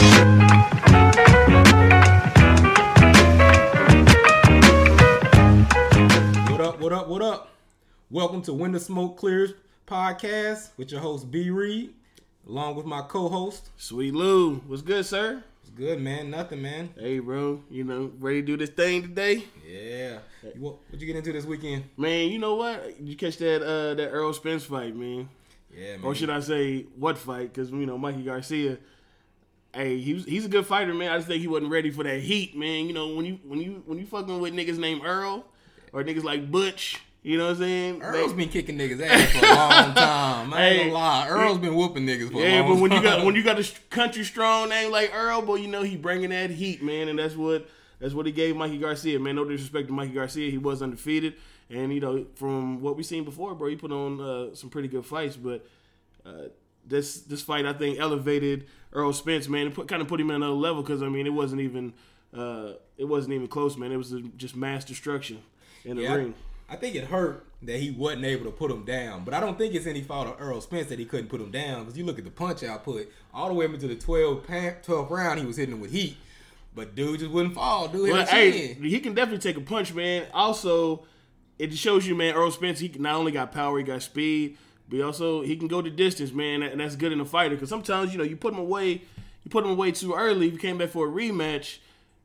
What up, what up, what up? Welcome to When the Smoke Clears podcast with your host B Reed, along with my co-host. Sweet Lou, what's good, sir? It's good, man. Nothing, man. Hey, bro, you know, ready to do this thing today? Yeah. What, what you get into this weekend? Man, you know what? You catch that uh that Earl Spence fight, man. Yeah, man. Or should I say what fight? Because you know, Mikey Garcia. Hey, he's he's a good fighter, man. I just think he wasn't ready for that heat, man. You know, when you when you when you fucking with niggas named Earl or niggas like Butch, you know what I'm saying? Earl's They- been kicking niggas ass for a long time. I ain't Hey. gonna lie. Earl's been whooping niggas for a Yeah, but when you got when you got a country strong name like Earl, boy, you know he bringing that heat, man, and that's what that's what he gave Mikey Garcia, man. No disrespect to Mikey Garcia, he was undefeated, and you know from what we seen before, bro, he put on uh, some pretty good fights, but uh, this this fight I think elevated Earl Spence, man, and put kind of put him at another level because I mean it wasn't even uh, it wasn't even close, man. It was just mass destruction in the Yeah, I- ring. I think it hurt that he wasn't able to put him down, but I don't think it's any fault of Earl Spence that he couldn't put him down because you look at the punch output all the way up into the 12, 12th round, he was hitting him with heat, but dude just wouldn't fall. Dude Well, hey, he can definitely take a punch, man. Also, it shows you, man, Earl Spence, he not only got power, he got speed, but also he can go the distance, man, and that's good in a fighter. Because sometimes, you know, you put him away, you put him away too early. If you came back for a rematch,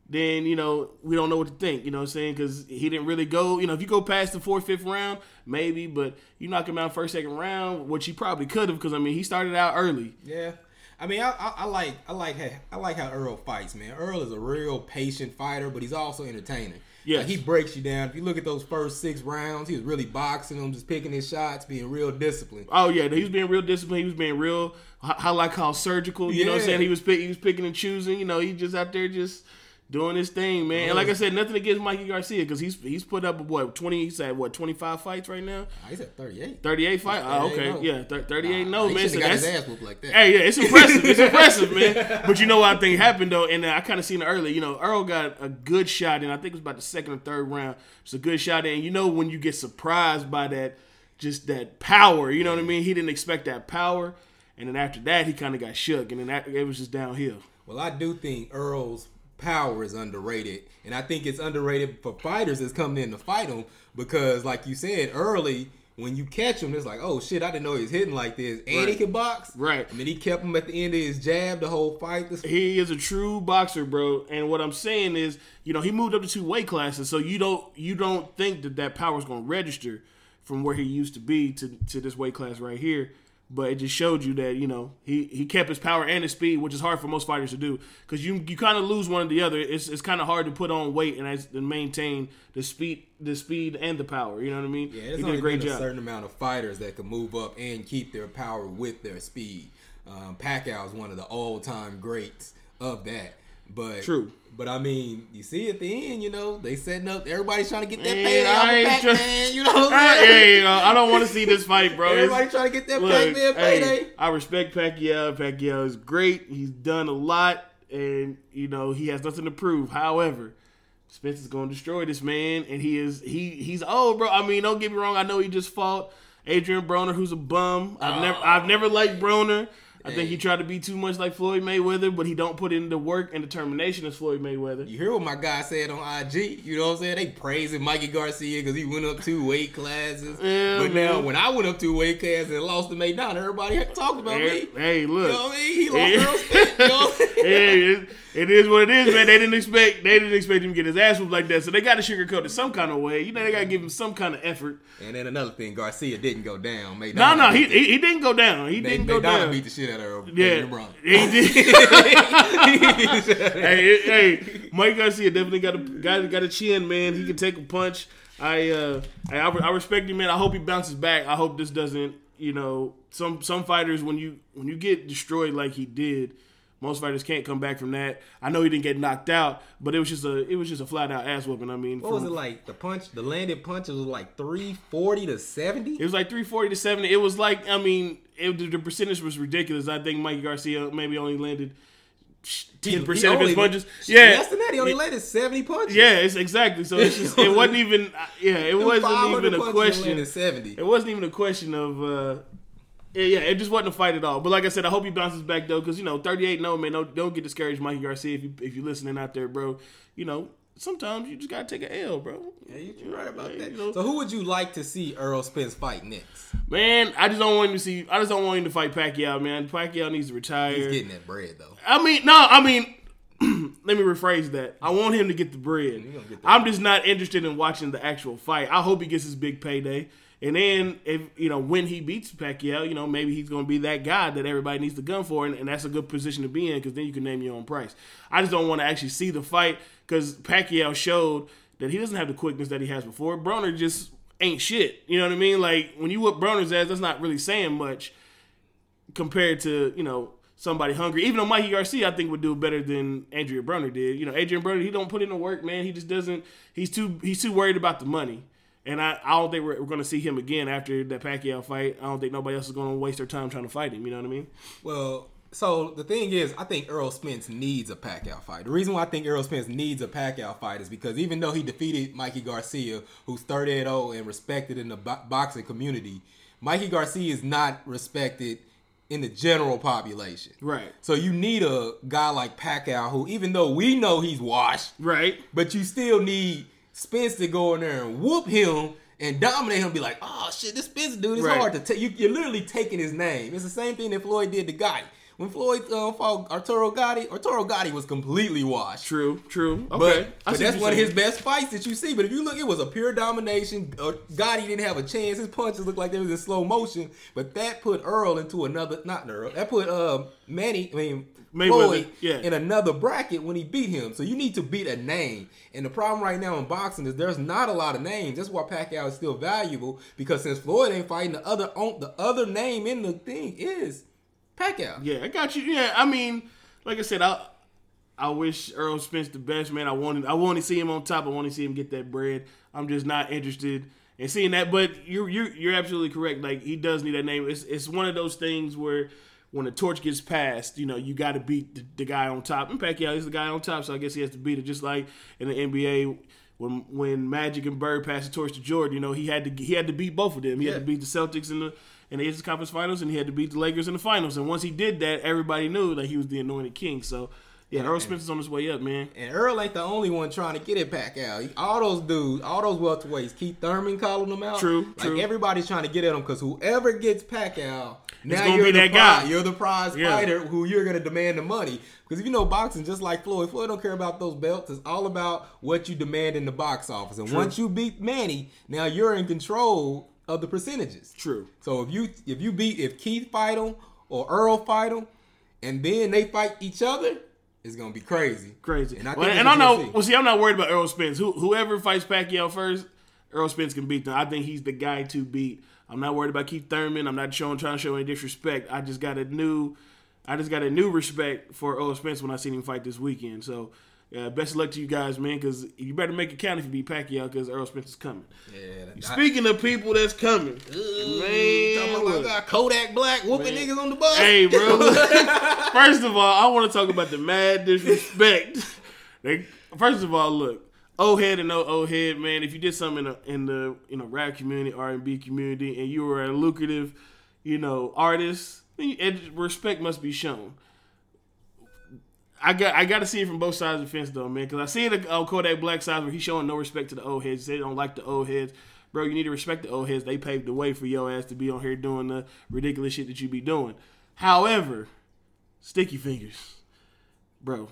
then you know we don't know what to think. You know what I'm saying? Because he didn't really go. You know, if you go past the fourth, fifth round, maybe, but you knock him out first, second round, which he probably could have. Because I mean, he started out early. Yeah, I mean, I, I, I like, I like, I like how Earl fights, man. Earl is a real patient fighter, but he's also entertaining. Yes. Like, he breaks you down. If you look at those first six rounds, he was really boxing them, just picking his shots, being real disciplined. Oh yeah, he was being real disciplined. He was being real, how I like how surgical. You know what I'm saying? He was pick, he was picking and choosing. You know, he just out there just doing his thing, man. And like I said, nothing against Mikey Garcia because he's he's put up what twenty. He's at what twenty five fights right now. Oh, he's at 38. Thirty eight fight. Ah, oh, okay, no. yeah, thirty eight. Oh, nah, No he man, so got his that's ass whooped like that. Hey, yeah, it's impressive. It's impressive, man. But you know what I think happened though, and I kind of seen it earlier. You know, Earl got a good shot, and I think it was about the second or third round. It's a good shot, and you know when you get surprised by that, just that power. You know what I mean? He didn't expect that power, and then after that, he kind of got shook, and then that, it was just downhill. Well, I do think Earl's power is underrated, and I think it's underrated for fighters that's coming in to fight him because, like you said early, when you catch him, it's like, oh shit, I didn't know he was hitting like this, and he can box, Right. And then he kept him at the end of his jab the whole fight. This He is a true boxer, bro. And what I'm saying is, you know, he moved up to two weight classes, so you don't you don't think that that power is going to register from where he used to be to to this weight class right here. But it just showed you that you know he he kept his power and his speed, which is hard for most fighters to do because you you kind of lose one or the other. It's it's kind of hard to put on weight and, and maintain the speed the speed and the power. You know what I mean? Yeah, he there's did a great been a certain amount of fighters that can move up and keep their power with their speed. Um, Pacquiao is one of the all-time greats of that. But True. But I mean, you see at the end, you know, they setting up. Everybody's trying to get that Man, payday off I ain't try-. You know what I, I'm saying? hey, you I don't want to see this fight, bro. Everybody trying to get that Look, Pac-Man hey, payday. I respect Pacquiao. Pacquiao is great. He's done a lot, and you know he has nothing to prove. However, Spence is going to destroy this man, and he is he he's old, bro. I mean, don't get me wrong. I know he just fought Adrian Broner, who's a bum. I've never I've never liked Broner. I think he tried to be too much like Floyd Mayweather, but he don't put in the work and determination as Floyd Mayweather. You hear what my guy said on IG? You know what I'm saying? They praising Mikey Garcia because he went up two weight classes. Yeah, but now, when I went up two weight classes and lost to Maidana, everybody talked about Hey, me. hey, look. You know what I mean? He lost. Earl You know what I'm hey, it, is what it is, man. They didn't expect they didn't expect him to get his ass whooped like that, so they got to sugarcoat it some kind of way. You know, they got to give him some kind of effort. And then another thing, Garcia didn't go down. Maidana No, no, he, he he didn't go down. He the- didn't go Maidana down. beat the shit out of Earl. yeah, Broner. he did. hey, hey, Mike Garcia definitely got a got, got a chin, man. He can take a punch. I uh, I, I respect him, man. I hope he bounces back. I hope this doesn't, you know, some some fighters when you when you get destroyed like he did, most fighters can't come back from that. I know he didn't get knocked out, but it was just a it was just a flat out ass whooping. I mean, What was it like? The punch, the landed punches was like 340 to 70? It was like 340 to 70. It was like, I mean, it, the percentage was ridiculous. I think Mikey Garcia maybe only landed 10% of his punches. Yeah. Less than that, he only landed 70 punches. Yeah, it's exactly. So it's just, it wasn't even, yeah, it wasn't even a question. 70. It wasn't even a question of, uh, Yeah, yeah, it just wasn't a fight at all. But like I said, I hope he bounces back though, because you know, thirty eight, no oh, man, don't don't get discouraged, Mikey Garcia. If you if you're listening out there, bro, you know, sometimes you just gotta take an L, bro. Yeah, you're right about Yeah, that. you know. So who would you like to see Earl Spence fight next? Man, I just don't want him to see. I just don't want him to fight Pacquiao, man. Pacquiao needs to retire. He's getting that bread though. I mean, no, I mean, let me rephrase that. I want him to get the bread. Get I'm just not interested in watching the actual fight. I hope he gets his big payday. And then, if you know, when he beats Pacquiao, you know, maybe he's going to be that guy that everybody needs to gun for, and, and that's a good position to be in because then you can name your own price. I just don't want to actually see the fight because Pacquiao showed that he doesn't have the quickness that he has before. Broner just ain't shit. You know what I mean? Like when you whoop Broner's ass, that's not really saying much compared to you know somebody hungry. Even though Mikey Garcia, I think would do better than Adrian Broner did. You know, Adrian Broner, he don't put in the work, man. He just doesn't. He's too he's too worried about the money. And I, I don't think we're, we're going to see him again after that Pacquiao fight. I don't think nobody else is going to waste their time trying to fight him. You know what I mean? Well, so the thing is, I think Earl Spence needs a Pacquiao fight. The reason why I think Earl Spence needs a Pacquiao fight is because even though he defeated Mikey Garcia, who's 30 and respected in the bo- boxing community, Mikey Garcia is not respected in the general population. Right. So you need a guy like Pacquiao who, even though we know he's washed, Right. but you still need Spence to go in there and whoop him and dominate him. Be like, oh shit, this Spence dude is Right. hard to take. You, you're literally taking his name. It's the same thing that Floyd did to Gatti. When Floyd uh, fought Arturo Gatti, Arturo Gatti was completely washed. True. True. Okay. But, but that's one of his best fights that you see. But if you look, it was a pure domination. Uh, Gatti didn't have a chance. His punches looked like they was in slow motion. But that put Earl into another, not Earl. That put uh, Manny, I mean Floyd, yeah. in another bracket when he beat him. So you need to beat a name. And the problem right now in boxing is there's not a lot of names. That's why Pacquiao is still valuable because since Floyd ain't fighting, the other the other name in the thing is Pacquiao. Yeah, I got you. Yeah, I mean, like I said, I I wish Earl Spence the best, man. I wanted I want to see him on top. I want to see him get that bread. I'm just not interested in seeing that. But you're you're you're absolutely correct. Like he does need that name. It's it's one of those things where when the torch gets passed, you know, you got to beat the, the guy on top. And Pacquiao is the guy on top, so I guess he has to beat it. Just like in the NBA. When, when Magic and Bird passed the torch to Jordan, you know he had to he had to beat both of them. He Yeah. had to beat the Celtics in the in the Eastern Conference Finals, and he had to beat the Lakers in the finals. And once he did that, everybody knew that he was the anointed king. So, yeah, Earl Spencer's on his way up, man. And Earl ain't the only one trying to get it Pacquiao. He- All those dudes, all those welterweights, Keith Thurman calling them out. True, Like true. everybody's trying to get at him because whoever gets Pacquiao, now you're be the that prize. guy. You're the prize Yeah. fighter who you're gonna demand the money. Because if you know boxing, just like Floyd, Floyd don't care about those belts. It's all about what you demand in the box office. And once you beat Manny, now you're in control of the percentages. True. So if you if you beat if Keith fight him or Earl fight him, and then they fight each other, it's gonna be crazy. Crazy. And I Well, and I know. see. Well, see, I'm not worried about Earl Spence. Who, whoever fights Pacquiao first, Earl Spence can beat them. I think he's the guy to beat. I'm not worried about Keith Thurman. I'm not showing trying to show any disrespect. I just got a new, I just got a new respect for Earl Spence when I seen him fight this weekend. So. Uh, best of luck to you guys, man, because you better make it count if you beat Pacquiao, because Earl Spencer's coming. Yeah. that- Speaking of people that's coming, Talking man, about look. got Kodak Black whooping Man. niggas on the bus. Hey, bro. first of all, I want to talk about the mad disrespect. They, first of all, look, old head and no old head, man. If you did something in, a, in the in a rap community, R and B community, and you were a lucrative, you know, artist, then you- respect must be shown. I got I got to see it from both sides of the fence though, man. Because I see the uh, Kodak Black side where he's showing no respect to the old heads. They don't like the old heads, bro. You need to respect the old heads. They paved the way for your ass to be on here doing the ridiculous shit that you be doing. However, Sticky Fingaz, bro,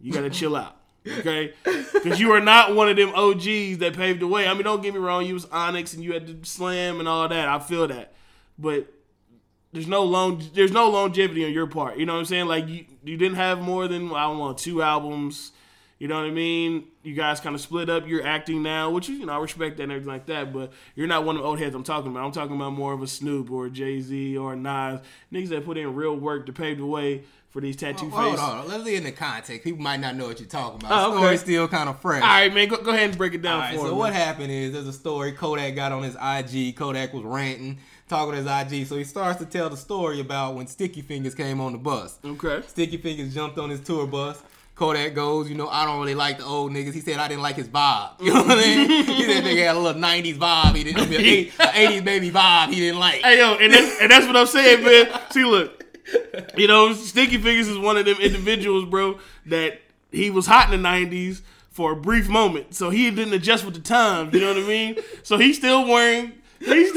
you gotta chill out, okay? Because you are not one of them OGs that paved the way. I mean, don't get me wrong. You was Onyx and you had to slam and all that. I feel that, but there's no long there's no longevity on your part. You know what I'm saying? Like you you didn't have more than I don't know two albums. You know what I mean? You guys kind of split up. You're acting now, which is you know I respect that and everything like that. But you're not one of the old heads I'm talking about. I'm talking about more of a Snoop or Jay Z or Nas niggas that put in real work to pave the way for these tattoo Hold faces. Hold on, let's get in the context. People might not know what you're talking about. Oh, the okay. story's still kind of fresh. All right, man, go, go ahead and break it down All right, for so me. what happened is there's a story Kodak got on his IG. Kodak was ranting, talking to his IG. So he starts to tell the story about when Sticky Fingaz came on the bus. Okay. Sticky Fingaz jumped on his tour bus, Kodak goes, you know, I don't really like the old niggas. He said I didn't like his vibe. You know what I mean? he said nigga had a little 90s vibe. He didn't, I mean, 80s baby vibe he didn't like. Hey yo, and that's, and that's what I'm saying, man. See, look, you know, Sticky Fingaz is one of them individuals, bro, that he was hot in the '90s for a brief moment, so he didn't adjust with the times. You know what I mean? So he's still wearing. He's,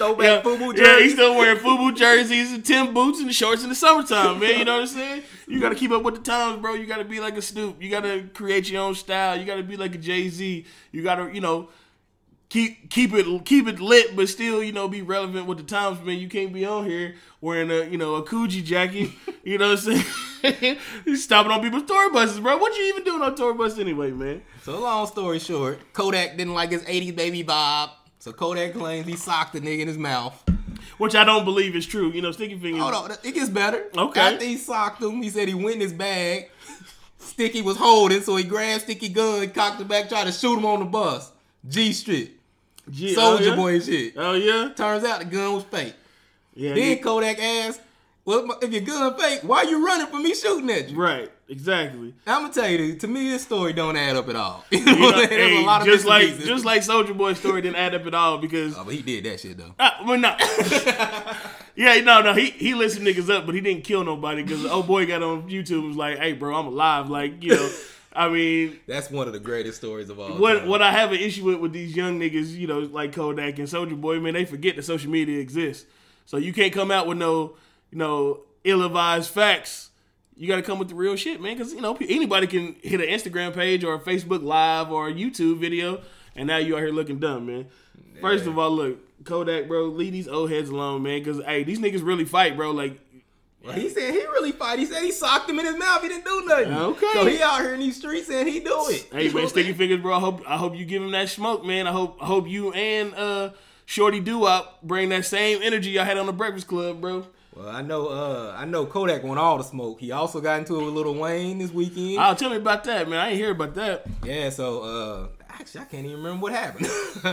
Throwback FUBU Yeah, jerseys. he's still wearing FUBU jerseys and Tim boots and shorts in the summertime, man. You know what I'm saying? You got to keep up with the times, bro. You got to be like a Snoop. You got to create your own style. You got to be like a Jay Z. You got to, you know, keep keep it keep it lit, but still, you know, be relevant with the times, man. You can't be on here wearing a, you know, a Coogi jacket. You know what I'm saying? He's stopping on people's tour buses, bro. What you even doing on tour bus anyway, man? So long story short, Kodak didn't like his 80s baby vibe. So Kodak claims he socked the nigga in his mouth. Which I don't believe is true. You know, Sticky Fingaz. Hold on, it gets better. Okay. After he socked him, he said he went in his bag. Sticky was holding, so he grabbed Sticky gun, cocked it back, tried to shoot him on the bus. G Street. Gee, oh, Soldier oh, yeah? boy shit. Oh yeah, Turns out the gun was fake. yeah. Then yeah. Kodak asked, well, if your gun fake, why you running from me shooting at you? Right, exactly. I'm gonna tell you, to me, this story don't add up at all. You You know know, what I'm saying? There's hey, a lot of just like pieces. just like Soulja Boy's story didn't add up at all because Oh, but he did that shit though. uh, well, no, yeah, no, no, he he listened niggas up, but he didn't kill nobody because the old boy got on YouTube and was like, "Hey, bro, I'm alive." Like, you know, I mean, That's one of the greatest stories of all what time. what I have an issue with with these young niggas, you know, like Kodak and Soldier Boy, man, they forget that social media exists. So you can't come out with no, you know, ill-advised facts. You got to come with the real shit, man, because you know anybody can hit an Instagram page or a Facebook Live or a YouTube video, and now you out here looking dumb, man. First of all, look, Kodak, bro, leave these old heads alone, man, because hey, these niggas really fight, bro. Like, Well, he said he really fight. He said he socked him in his mouth. He didn't do nothing. Okay. So he out here in these streets saying he do it. Hey man, Sticky Fingaz, bro. I hope I hope you give him that smoke, man. I hope I hope you and uh Shorty Doo Wop bring that same energy I had on the Breakfast Club, bro. Well, I know. Uh, I know Kodak want all the smoke. He also got into it with Lil Wayne this weekend. Oh, tell me about that, man. I ain't hear about that. Yeah, so uh actually I can't even remember what happened.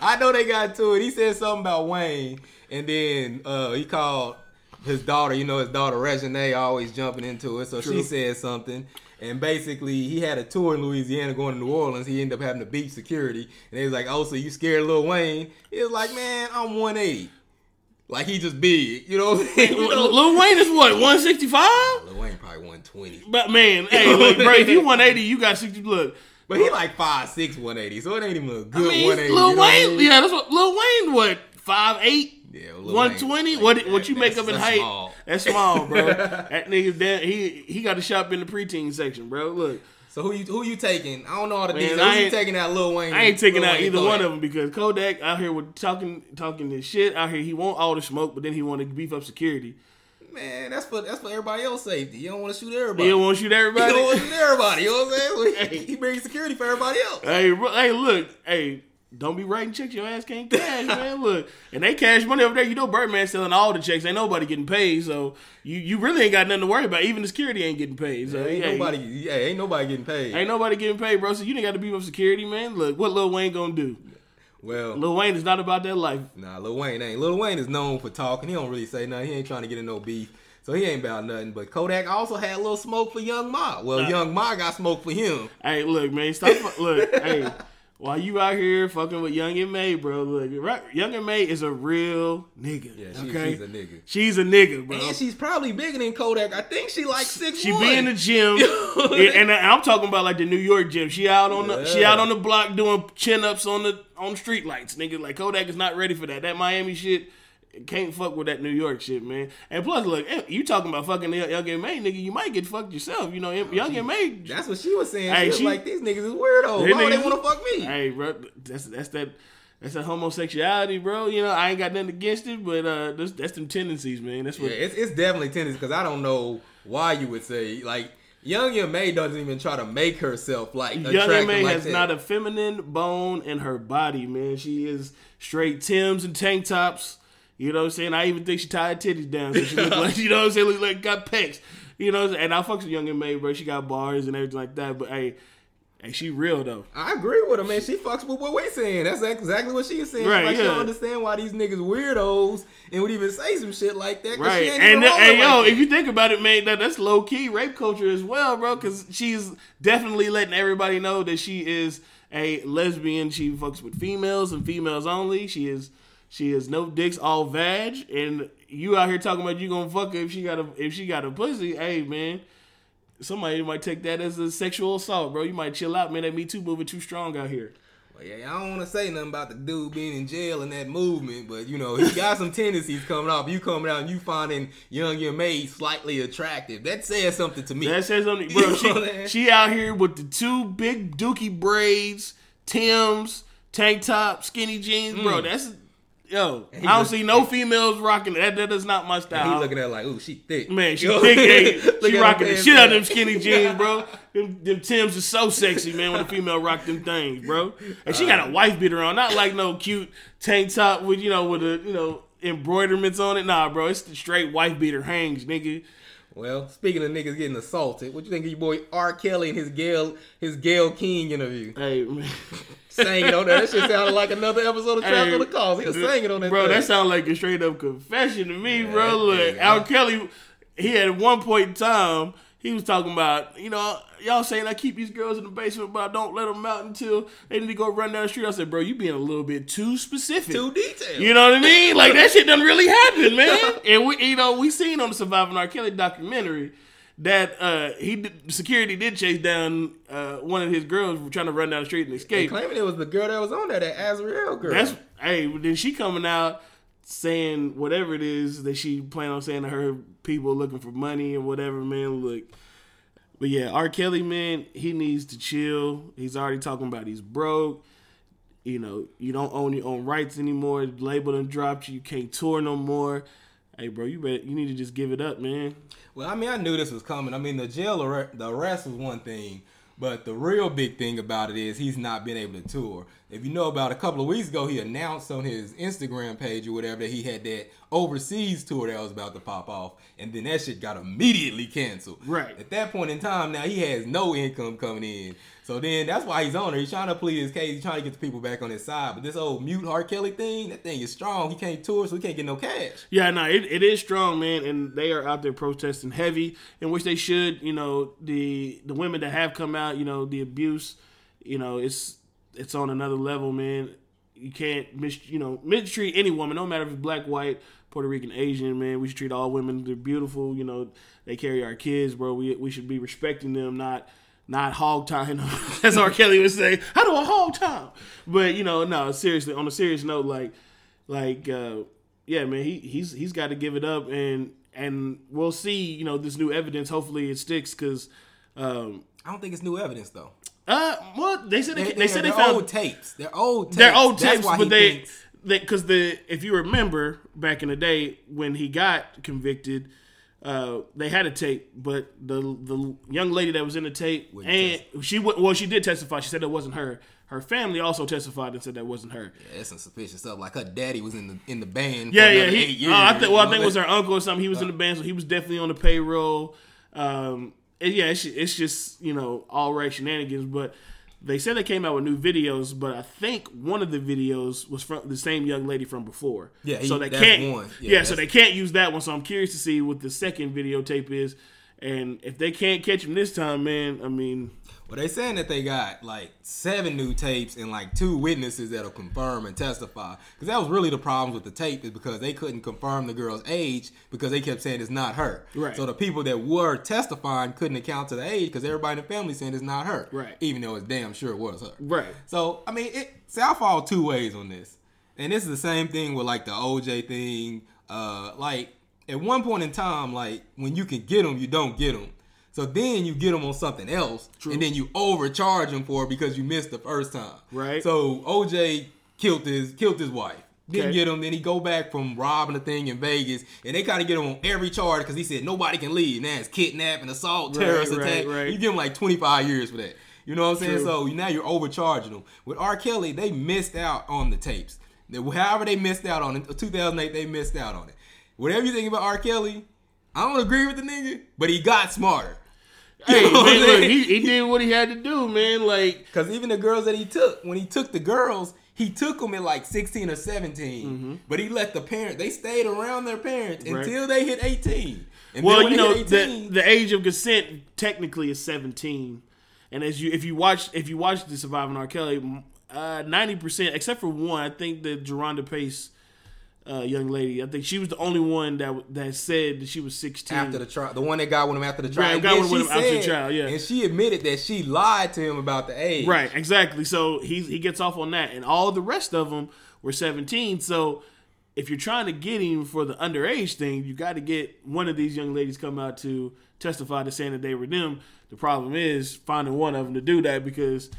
I know they got to it. He said something about Wayne and then uh he called his daughter, you know, his daughter Reginae always jumping into it. So she said something. And basically, he had a tour in Louisiana going to New Orleans. He ended up having to beat security. And they was like, oh, so you scared Lil Wayne? He was like, man, I'm 180. Like, he just big. You know what I'm saying? Lil Wayne is what, 165? Lil Wayne probably 120. But man, hey, look, bro, if you 180, you got 60. Look, But he like 5'6", 180, so it ain't even a good I mean, 180. Lil you know what I Wayne, mean? yeah, that's what Lil Wayne. What, five eight? Yeah, 120? Wayne, what like, what you make up in height? small. That's small, bro. that nigga, that, he he got to shop in the preteen section, bro. Look, So who you who you taking? I don't know all the details. Who you taking out Lil Wayne? I ain't taking Lil out Wayne either one of them because Kodak out here with talking talking this shit out here. He want all the smoke, but then he want to beef up security. Man, that's for that's for everybody else's safety. You don't want to shoot everybody. don't want to shoot You everybody. don't want to shoot everybody. You know what I'm saying? He brings security for everybody else. hey, hey, look, hey, don't be writing checks. Your ass can't cash, man. Look, and they cash money over there. You know, Birdman selling all the checks. Ain't nobody getting paid, so you you really ain't got nothing to worry about. Even the security ain't getting paid. So ain't hey, nobody. Yeah, ain't nobody getting paid. Ain't nobody getting paid, bro. So you didn't got to beef up security, man. Look, what Lil Wayne gonna do? well, Lil Wayne is not about that life. nah, Lil Wayne ain't. Lil Wayne is known for talking. He don't really say nothing. He ain't trying to get in no beef. So he ain't about nothing. But Kodak also had a little smoke for Young M.A. Well, Young M.A got smoke for him. Hey, look, man, stop. look, hey, while you out here fucking with Young M.A, bro, look, right, Young M.A is a real nigga. Yeah, she- okay, she's a nigga. She's a nigga, bro. And she's probably bigger than Kodak. I think she like six. She be in the gym, and, and I'm talking about like the New York gym. She out on the she out on the block doing chin ups on the on the street lights, nigga. Like Kodak is not ready for that. That Miami shit can't fuck with that New York shit, man. And plus, look, eh, you talking about fucking Young M.A, nigga. You might get fucked yourself. You know, Young M.A. That's what she was saying. Hey, she was she- like, these niggas is weirdos. Why would they want to fuck me? Hey, bro, that's that's that. That's that homosexuality, bro. You know, I ain't got nothing against it, but uh, that's, that's them tendencies, man. That's Yeah, what. it's, it's definitely tendencies because I don't know why you would say like Young M.A doesn't even try to make herself like Young M.A like has that. not a feminine bone in her body, man. She is straight Tims and tank tops. You know what I'm saying? I even think she tied titties down, so she look like you know what I'm saying, look like got pecs. You know, what I'm saying? and I fucks with Young M.A, bro. She got bars and everything like that. But hey, Hey, she real though. I agree with her, man. She fucks with what we saying. That's exactly what she's saying. Right, like she yeah. don't understand why these niggas weirdos and would even say some shit like that. Right, She ain't and, even and yo, if you think about it, man, that, that's low key rape culture as well, bro. Because she's definitely letting everybody know that she is a lesbian. She fucks with females and females only. She is she is no dicks, all vag. And you out here talking about you gonna fuck her if she got a if she got a pussy. Hey, man, somebody might take that as a sexual assault, bro. You might chill out, man. That Me Too movement too strong out here. Well, yeah, I don't want to say nothing about the dude being in jail in that movement, but you know he got some tendencies coming off. You coming out and you finding young your maid slightly attractive. That says something to me. That says something, bro. She, she out here with the two big dookie braids, Tim's, tank top, skinny jeans, bro. Mm. That's yo. I don't see no females rocking that. That is not my And style. he looking at her like, ooh, she thick. Man, she know? thick. hey, she rocking the shit out of them skinny jeans, bro. Them, them Tims are so sexy, man. When a female rock them things, bro. And she got a wife beater on, not like no cute tank top with you know with a you know embroiderments on it. Nah, bro, it's the straight wife beater hangs, nigga. Well, speaking of niggas getting assaulted, what you think of your boy R. Kelly and his Gayle his Gayle King interview? Hey, man. Sang it on there. That shit sounded like another episode of Trap Hey, on the Cause. He was singing on that. Bro, thing. that sounds like a straight up confession to me, bro. that Look, thing, Al? Kelly, he had at one point in time, he was talking about, you know, y'all saying I keep these girls in the basement, but I don't let them out until they need to go run down the street. I said, bro, you being a little bit too specific. too detailed. You know what I mean? Like that shit doesn't really happen, man. And we, you know, we seen on the Surviving R. Kelly documentary that uh he did, security did chase down uh one of his girls trying to run down the street and escape. claiming it was the girl that was on there, that Azriel girl. That's hey, then she coming out saying whatever it is that she plan on saying to her people looking for money and whatever, man. Look. But yeah, R. Kelly, man, he needs to chill. He's already talking about he's broke. You know, you don't own your own rights anymore. The label done dropped you. You can't tour no more. Hey, bro, you better you need to just give it up, man. Well, I mean, I knew this was coming. I mean, the jail the arrest was one thing, but the real big thing about it is he's not been able to tour. If you know about a couple of weeks ago, he announced on his Instagram page or whatever that he had that overseas tour that was about to pop off, and then that shit got immediately canceled. Right. At that point in time, now he has no income coming in. So then that's why he's on there. He's trying to plead his case. He's trying to get the people back on his side. But this old mute R. Kelly thing, that thing is strong. He can't tour, so he can't get no cash. Yeah, no, it, it is strong, man, and they are out there protesting heavy, in which they should. You know, the the women that have come out, you know, the abuse, you know, it's it's on another level, man. You can't mis you know mistreat any woman, no matter if it's black, white, Puerto Rican, Asian, man. We should treat all women. They're beautiful. You know, they carry our kids, bro. We we should be respecting them, not not hog tying as R. Kelly would say. How do I hog tie? 'em?" But you know, no, seriously. On a serious note, like like uh, yeah, man, he he's he's got to give it up, and and we'll see. You know, this new evidence. Hopefully, it sticks because. Um, I don't think it's new evidence though. uh, well, they said they, They, they said they found old tapes. They're old tapes. they're old That's tapes, he but they because the if you remember back in the day when he got convicted, uh, they had a tape, but the the young lady that was in the tape Wouldn't and she wa- well she did testify. She said it wasn't her. Her family also testified and said that wasn't her. Yeah, that's some suspicious stuff. Like her daddy was in the in the band. Yeah, for yeah. He, years, uh, I think. Well, I think know it was her uncle or something. He was in the band, so he was definitely on the payroll. Um, yeah, it's, it's just you know all right shenanigans. But they said they came out with new videos, but I think one of the videos was from the same young lady from before. Yeah, he- so they can't. one. Yeah, Yeah, so they can't use that one. So I'm curious to see what the second videotape is. And if they can't catch him this time, man, I mean, Well, they saying that they got like seven new tapes and like two witnesses that'll confirm and testify. Because that was really the problems with the tape is because they couldn't confirm the girl's age because they kept saying it's not her. Right. So the people that were testifying couldn't account to the age because everybody in the family saying it's not her. Right. Even though it's damn sure it was her. right. So I mean, it so I fall two ways on this, and this is the same thing with like the OJ thing. Uh, like at one point in time, like when you can get them, you don't get them. So then you get them on something else, True. and then you overcharge them for it because you missed the first time. Right. So OJ killed his killed his wife. Didn't Okay. get him. Then he go back from robbing the thing in Vegas, and they kind of get him on every charge because he said nobody can leave. Now it's kidnapping, assault, Right, terrorist right, attack. right. You give him like twenty five years for that. You know what I'm saying? True. So now you're overcharging them. With R. Kelly, they missed out on the tapes. However, they missed out on it. Uh, 2008, they missed out on it. Whatever you think about R. Kelly, I don't agree with the nigga, but he got smarter. Hey, know man, look, he, he did what he had to do, man. Like, Because even the girls that he took, when he took the girls, he took them at like 16 or 17. But he let the parents, they stayed around their parents Mm-hmm. Right. until they hit 18. And well, you know, hit the the age of consent technically is seventeen, and as you if you watch if you watch the Surviving R. Kelly, uh, ninety percent except for one, I think the Jerhonda Pace. Uh, young lady, I think she was the only one that that said that she was sixteen. after the trial, the one that got with him after the trial, Right, got yeah, with him after the trial, yeah. and she admitted that she lied to him about the age. Right, exactly. So he he gets off on that, and all the rest of them were 17. So if you're trying to get him for the underage thing, you got to get one of these young ladies come out to testify to saying that they were them. The problem is finding one of them to do that because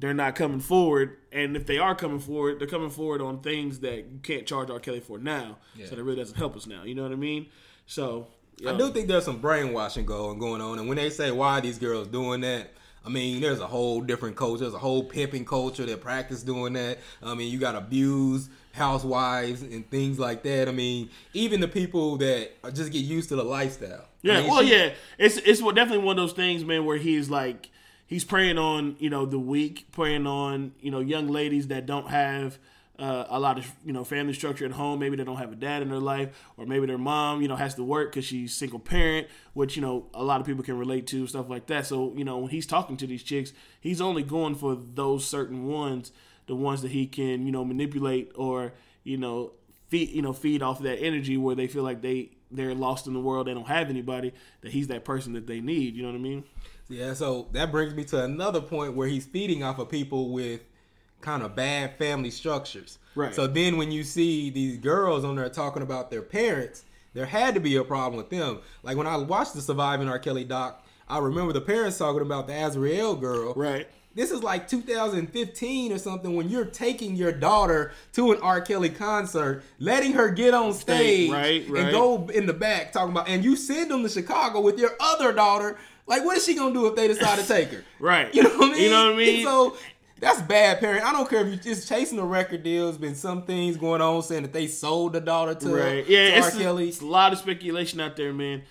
they're not coming forward, and if they are coming forward, they're coming forward on things that you can't charge R. Kelly for now. So that really doesn't help us now. You know what I mean? So I do think there's some brainwashing going going on, and when they say why are these girls doing that, I mean there's a whole different culture. There's a whole pimping culture that practice doing that. I mean you got abused housewives and things like that. I mean even the people that just get used to the lifestyle. Yeah, I mean, well, she- yeah, it's it's definitely one of those things, man, where he's like he's preying on you know the weak, preying on you know young ladies that don't have uh, a lot of you know family structure at home. Maybe they don't have a dad in their life, or maybe their mom you know has to work because she's single parent, which you know a lot of people can relate to stuff like that. So you know when he's talking to these chicks, he's only going for those certain ones, the ones that he can you know manipulate or you know feed you know feed off of that energy where they feel like they they're lost in the world they don't have anybody that he's that person that they need you know what i mean Yeah, so that brings me to another point where he's feeding off of people with kind of bad family structures. Right. So then when you see these girls on there talking about their parents, there had to be a problem with them. Like when I watched the Surviving R. Kelly doc, I remember the parents talking about the Azriel girl. right This is like 2015 or something when you're taking your daughter to an R. Kelly concert, letting her get on stage right, right. and go in the back talking about, and you send them to Chicago with your other daughter. Like, what is she gonna do if they decide to take her? Right. You know what I mean? You know what I mean? so that's bad parenting. I don't care if you're just chasing the record deals. Been some things going on saying that they sold the daughter to, right to yeah R. it's, Kelly. it's a lot of speculation out there man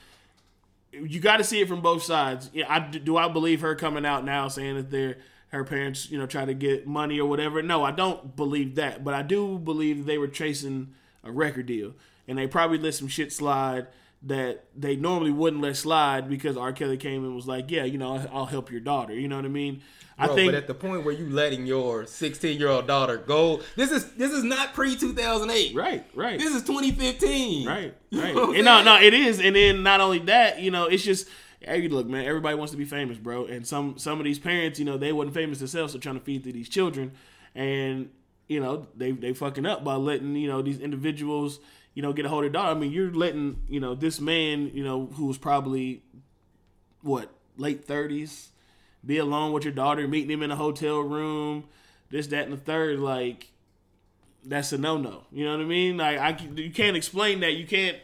you got to see it from both sides yeah i do i believe her coming out now saying that they're her parents you know try to get money or whatever no i don't believe that but i do believe they were chasing a record deal and they probably let some shit slide that they normally wouldn't let slide because R. Kelly came and was like, "Yeah, you know, I'll help your daughter." You know what I mean? I think but at the point where you letting your 16 year old daughter go, this is this is not pre 2008. right, right. This is 2015. Right, right. and no, no, it is. And then not only that, you know, it's just hey, look, man, everybody wants to be famous, bro. And some some of these parents, you know, they wasn't famous themselves, so trying to feed to these children, and you know, they they fucking up by letting you know these individuals, you know, get a hold of daughter. I mean, you're letting you know this man, you know, who was probably what late thirties, be alone with your daughter, meeting him in a hotel room, this, that, and the third, like that's a no no. You know what I mean? Like I, you can't explain that. You can't,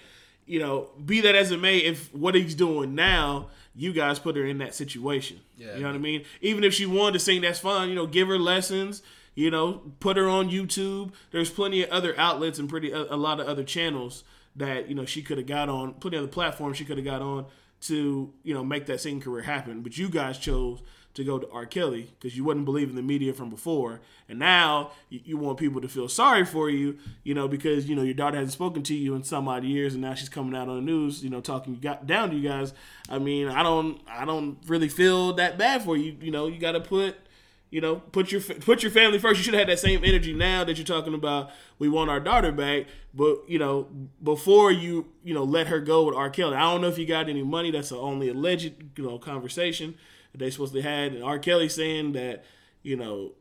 you know, be that as it may. If what he's doing now, you guys put her in that situation. Yeah. You know what I mean? Even if she wanted to sing, that's fine. You know, give her lessons. You know, put her on YouTube. There's plenty of other outlets and pretty a, a lot of other channels that you know she could have got on. Plenty of other platforms she could have got on to you know make that singing career happen. But you guys chose to go to R. Kelly because you wouldn't believe in the media from before, and now you, you want people to feel sorry for you, you know, because you know your daughter hasn't spoken to you in some odd years, and now she's coming out on the news, you know, talking down to you guys. I mean, I don't, I don't really feel that bad for you. You know, you got to put. You know, put your put your family first. You should have had that same energy now that you're talking about. We want our daughter back, but you know, before you you know let her go with R. Kelly. I don't know if you got any money. That's the only alleged you know conversation that they supposed to had. And R. Kelly saying that you know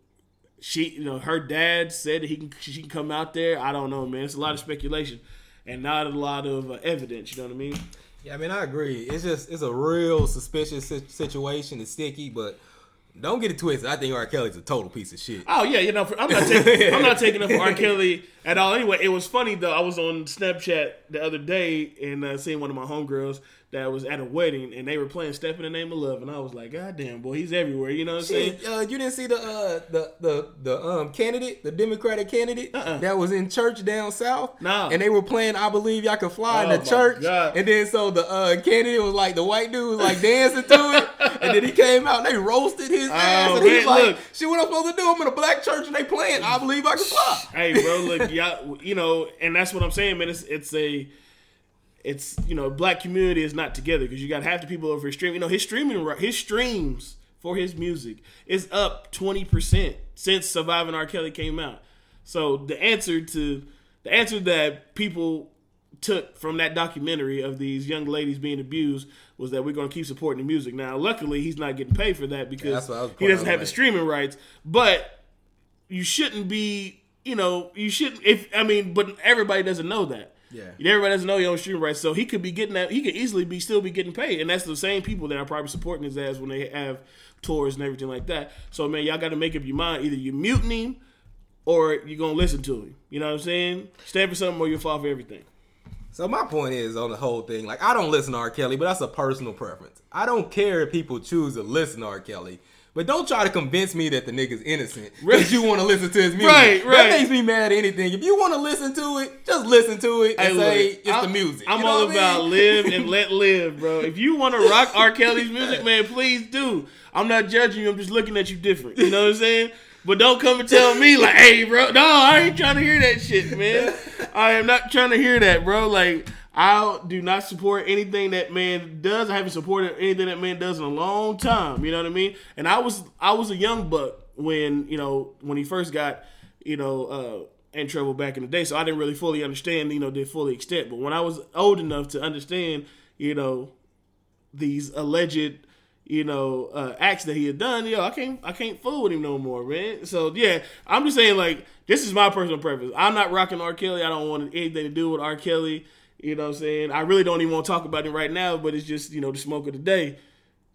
she you know her dad said that he can she can come out there. I don't know, man. It's a lot of speculation and not a lot of uh, evidence. You know what I mean? Yeah, I mean, I agree. It's just it's a real suspicious situation. It's sticky, but Don't get it twisted. I think R. Kelly's a total piece of shit. Oh yeah, you know, I'm not taking, I'm not taking up for R. Kelly at all. Anyway, it was funny though. I was on Snapchat the other day and uh, seeing one of my homegirls that was at a wedding and they were playing "Step in the Name of Love" and I was like, God damn, boy, he's everywhere. You know what I'm saying? Uh, you didn't see the uh, the the the um candidate, the Democratic candidate Uh-uh. that was in church down south. No. and they were playing "I Believe Y'all Can Fly" in Oh, the church, God. and then so the uh, candidate was like the white dude was like dancing to it, and then he came out and they roasted his ass, and he's like, look. "Shit, what I'm supposed to do? I'm in a black church and they playing "I Believe I Can Fly." hey, bro, look, y'all, you know, and that's what I'm saying, man. It's it's a it's you know, black community is not together because you got half the people over his stream. You know, his streaming his streams for his music is up twenty percent since Surviving R. Kelly came out. So the answer to the answer that people took from that documentary of these young ladies being abused was that we're going to keep supporting the music. Now, luckily, he's not getting paid for that because that's what I was he doesn't have out. the streaming rights. But you shouldn't be, you know, you shouldn't. If I mean, but everybody doesn't know that. Yeah. Everybody doesn't know he owns streaming rights, so he could be getting that. He could easily be still be getting paid, and that's the same people that are probably supporting his ass when they have tours and everything like that. So man, y'all got to make up your mind: either you mutiny him or you're gonna listen to him. You know what I'm saying? Stand for something or you'll fall for everything. So my point is on the whole thing, like I don't listen to R. Kelly, but that's a personal preference. I don't care if people choose to listen to R. Kelly. But don't try to convince me that the nigga's innocent because you want to listen to his music. Right, right. That makes me mad at anything. If you want to listen to it, just listen to it and Hey, say look, it's I'm, the music. I'm You know all I about mean? live and let live, bro. If you want to rock R. Kelly's music, man, please do. I'm not judging you. I'm just looking at you different. You know what I'm saying? But don't come and tell me like, hey, bro. No, I ain't trying to hear that shit, man. I am not trying to hear that, bro. Like, I do not support anything that man does. I haven't supported anything that man does in a long time. You know what I mean? And I was I was a young buck when you know when he first got you know uh, in trouble back in the day. So I didn't really fully understand you know the full extent. But when I was old enough to understand you know these alleged you know uh, acts that he had done, yo, I can't I can't fool with him no more, man. So yeah, I'm just saying like this is my personal preference. I'm not rocking R. Kelly. I don't want anything to do with R. Kelly. You know what I'm saying? I really don't even want to talk about it right now, but it's just, you know, the smoke of the day.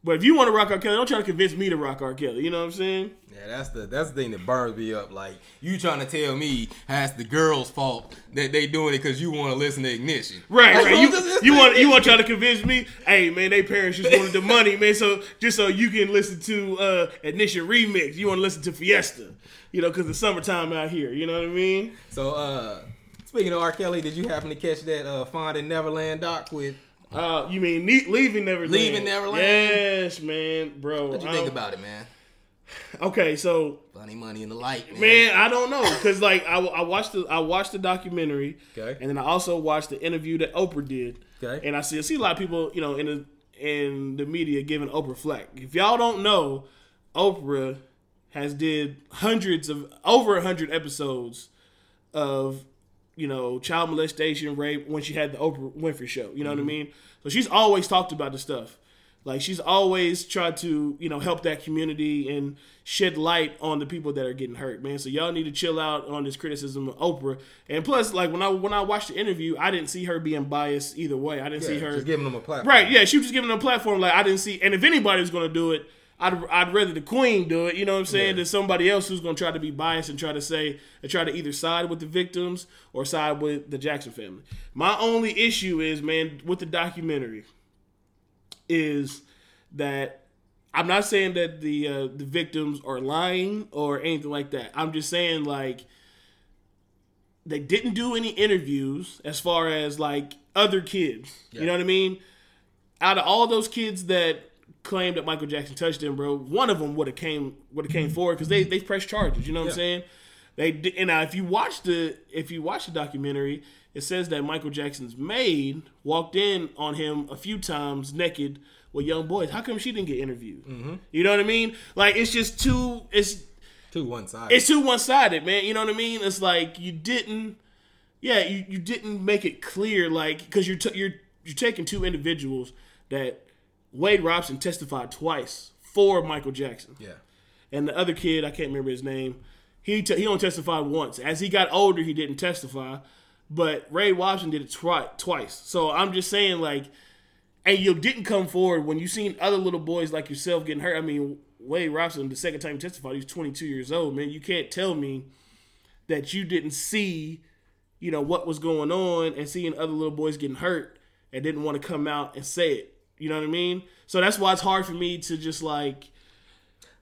But if you want to rock R. Kelly, don't try to convince me to rock R. Kelly. You know what I'm saying? Yeah, that's the that's the thing that burns me up. Like you trying to tell me that's the girl's fault that they doing it because you want to listen to Ignition. Right, right. You, you want you want to try to convince me? Hey, man, they parents just wanted the money, man. So just so you can listen to uh Ignition remix, you want to listen to Fiesta, you know, because it's summertime out here. You know what I mean? So uh, speaking of R. Kelly, did you happen to catch that uh, Finding Neverland doc with? Uh, you mean ne- leaving Neverland? Leaving Neverland? Yes, man, bro. What you think about it, man? Okay, so Funny money in the light, man. Man, I don't know because like I, I watched the I watched the documentary, Okay. and then I also watched the interview that Oprah did, Okay. and I see I see a lot of people you know in the in the media giving Oprah flack. If y'all don't know, Oprah has did hundreds of over a hundred episodes of you know child molestation, rape when she had the Oprah Winfrey show. You know what I mm-hmm. mean? So she's always talked about the stuff. Like she's always tried to, you know, help that community and shed light on the people that are getting hurt, man. So y'all need to chill out on this criticism of Oprah. And plus, like when I when I watched the interview, I didn't see her being biased either way. I didn't see her just giving them a platform. Right, yeah, she was just giving them a platform. Like I didn't see, and if anybody was to do it, I'd I'd rather the queen do it. You know what I'm saying? Yeah. Than somebody else who's going to try to be biased and try to say and try to either side with the victims or side with the Jackson family. My only issue is, man, with the documentary, is that I'm not saying that the uh, the victims are lying or anything like that. I'm just saying like they didn't do any interviews as far as like other kids. You know what I mean? Out of all those kids that claimed that Michael Jackson touched him, bro, one of them would have came would have came mm-hmm. forward because they they pressed charges. You know what I'm saying? They did, and now if you watch the if you watch the documentary, it says that Michael Jackson's maid walked in on him a few times naked with young boys. How come she didn't get interviewed? Mm-hmm. You know what I mean? Like it's just too it's too one sided. it's too one sided, man. You know what I mean? It's like you didn't, yeah, you, you didn't make it clear, like because you're t- you're you're taking two individuals that Wade Robson testified twice for Michael Jackson, yeah. and the other kid I can't remember his name. He t- he only testified once. As he got older, he didn't testify, but Ray Robson did it twi- twice. So I'm just saying, like, and you didn't come forward when you seen other little boys like yourself getting hurt. I mean, Wade Robson, the second time he testified, he was 22 years old. Man, you can't tell me that you didn't see, you know, what was going on and seeing other little boys getting hurt and didn't want to come out and say it. You know what I mean? So that's why it's hard for me to just like.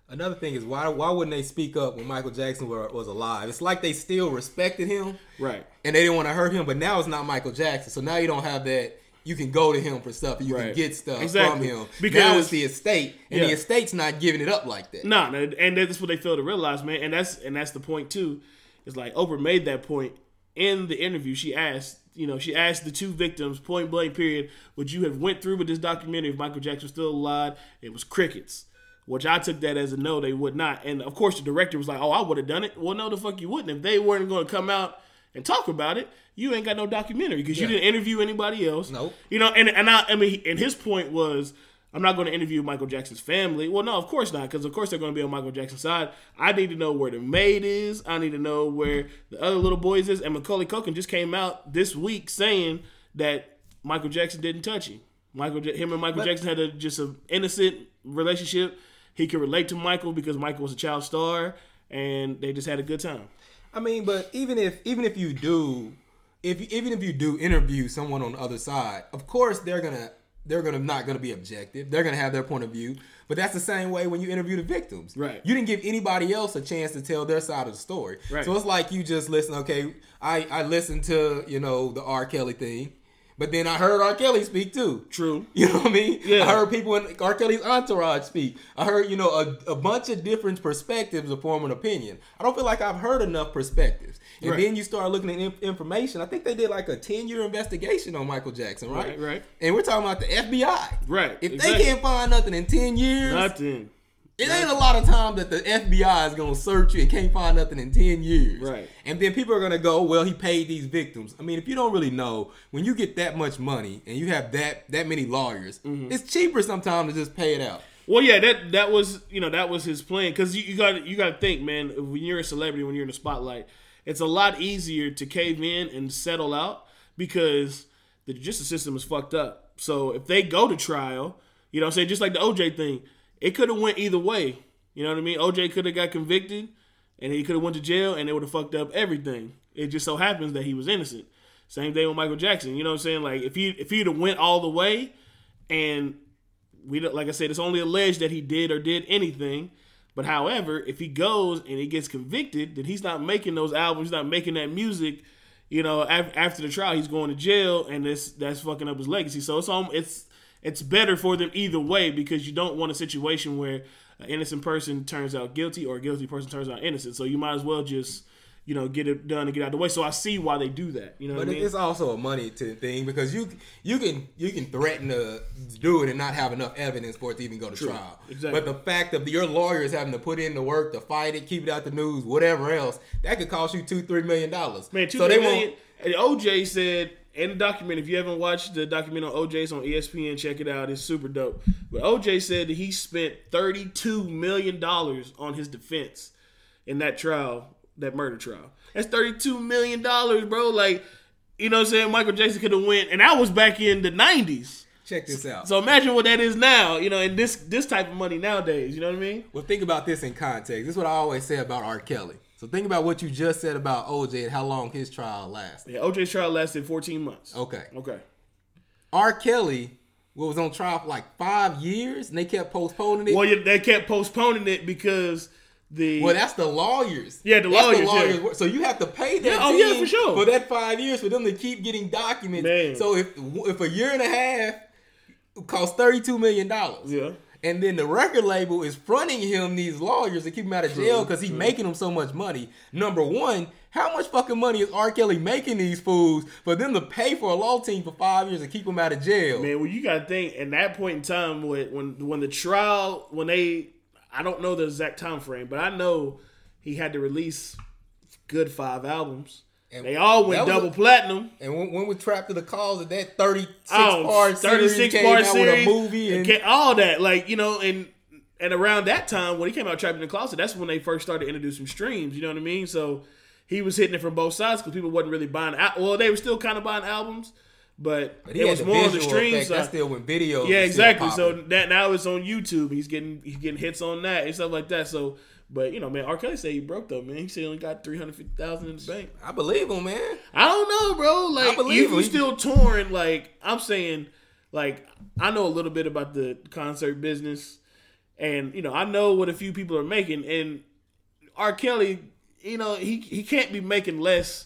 Another thing is why why wouldn't they speak up when Michael Jackson were, was alive? It's like they still respected him, Right. and they didn't want to hurt him. But now it's not Michael Jackson, so now you don't have that. You can go to him for stuff. and You can get stuff Exactly. from him. Because- now it's the estate, and the estate's not giving it up like that. No, no, and that's what they fail to realize, man. And that's and that's the point too. It's like Oprah made that point in the interview. She asked, you know, she asked the two victims, point blank, period, would you have went through with this documentary if Michael Jackson was still alive? It was crickets. Which I took that as a no, they would not. And of course, the director was like, "Oh, I would have done it." Well, no, the fuck you wouldn't. If they weren't going to come out and talk about it, you ain't got no documentary because you didn't interview anybody else. Nope. You know, and and I, I mean, and his point was, I'm not going to interview Michael Jackson's family. Well, no, of course not, because of course they're going to be on Michael Jackson's side. I need to know where the maid is. I need to know where the other little boys is. And Macaulay Culkin just came out this week saying that Michael Jackson didn't touch him. Michael, him and Michael Jackson had a, just an innocent relationship. He could relate to Michael because Michael was a child star, and they just had a good time. I mean, but even if even if you do, if even if you do interview someone on the other side, of course they're gonna they're gonna not gonna be objective. They're gonna have their point of view. But that's the same way when you interview the victims. Right. You didn't give anybody else a chance to tell their side of the story. Right. So it's like you just listen. Okay, I I listened to you know the R. Kelly thing, but then I heard R. Kelly speak too. True. You know what I mean? Yeah. I heard people in R. Kelly's entourage speak. I heard, you know, a, a bunch of different perspectives to form an opinion. I don't feel like I've heard enough perspectives. And Right. then you start looking at information. I think they did like a 10 year investigation on Michael Jackson, right? Right, right. And we're talking about the FBI. Right, If exactly. they can't find nothing in 10 years, Nothing. it ain't a lot of time that the FBI is gonna search you and can't find nothing in ten years. Right. And then people are gonna go, well, he paid these victims. I mean, if you don't really know, when you get that much money and you have that that many lawyers, Mm-hmm. it's cheaper sometimes to just pay it out. Well, yeah, that that was you know that was his plan because you, you got you got to think, man. When you're a celebrity, when you're in the spotlight, it's a lot easier to cave in and settle out because the justice system is fucked up. So if they go to trial, you know, what I'm saying just like the OJ thing, it could have went either way. You know what I mean? OJ could have got convicted, and he could have went to jail, and it would have fucked up everything. It just so happens that he was innocent. Same thing with Michael Jackson. You know what I'm saying? Like if he if he'd have went all the way, and we like I said, it's only alleged that he did or did anything. But however, if he goes and he gets convicted, then he's not making those albums, he's not making that music. You know, af- after the trial, he's going to jail, and this that's fucking up his legacy. So it's it's it's better for them either way because you don't want a situation where an innocent person turns out guilty or a guilty person turns out innocent. So you might as well just you know get it done and get out of the way. So I see why they do that. You know But I mean? it's also a money to thing because you you can you can threaten to do it and not have enough evidence for it to even go to trial. Exactly. But the fact of your lawyers having to put in the work to fight it, keep it out the news, whatever else, that could cost you two three million dollars. Man, two so they million. And OJ said in the document, if you haven't watched the document on OJ's on ESPN, check it out. It's super dope. But OJ said that he spent thirty-two million dollars on his defense in that trial, that murder trial. That's thirty-two million dollars, bro. Like, you know what I'm saying? Michael Jackson could have went, and that was back in the '90s. Check this out. So imagine what that is now, you know, in this this type of money nowadays. You know what I mean? Well, think about this in context. This is what I always say about R. Kelly. So think about what you just said about OJ and how long his trial lasted. Yeah, OJ's trial lasted 14 months. Okay. Okay. R. Kelly was on trial for like five years and they kept postponing it. Well, yeah, they kept postponing it because the Well, that's the lawyers. Yeah, the That's lawyers, yeah. So you have to pay that Yeah, oh, yeah, for sure. for that five years for them to keep getting documents. Man. So if if a year and a half costs thirty two million dollars, yeah. and then the record label is fronting him these lawyers to keep him out of jail because he's making them so much money. Number one, how much fucking money is R. Kelly making these fools for them to pay for a law team for five years and keep him out of jail? Man, well, you got to think in that point in time when when when the trial when they I don't know the exact time frame, but I know he had to release good five albums. And they all went double a- platinum. And when, when we trapped to the cause of that 36 Oh, part series 36 came part series, with a movie and okay, all that, like you know, and and around that time when he came out trapped in the closet, that's when they first started introducing streams. You know what I mean? So he was hitting it from both sides because people wasn't really buying. al- Well, they were still kind of buying albums, but, But he it was more on the stream side. That's still when video. yeah, exactly. So that now it's on YouTube. He's getting he's getting hits on that and stuff like that. So, but you know, man, R. Kelly said he broke though, man. He said he only got three hundred fifty thousand in the bank. I believe him, man. I don't know, bro. Like, believe if you still touring, like I'm saying, like I know a little bit about the concert business, and you know I know what a few people are making, and R. Kelly, you know he he can't be making less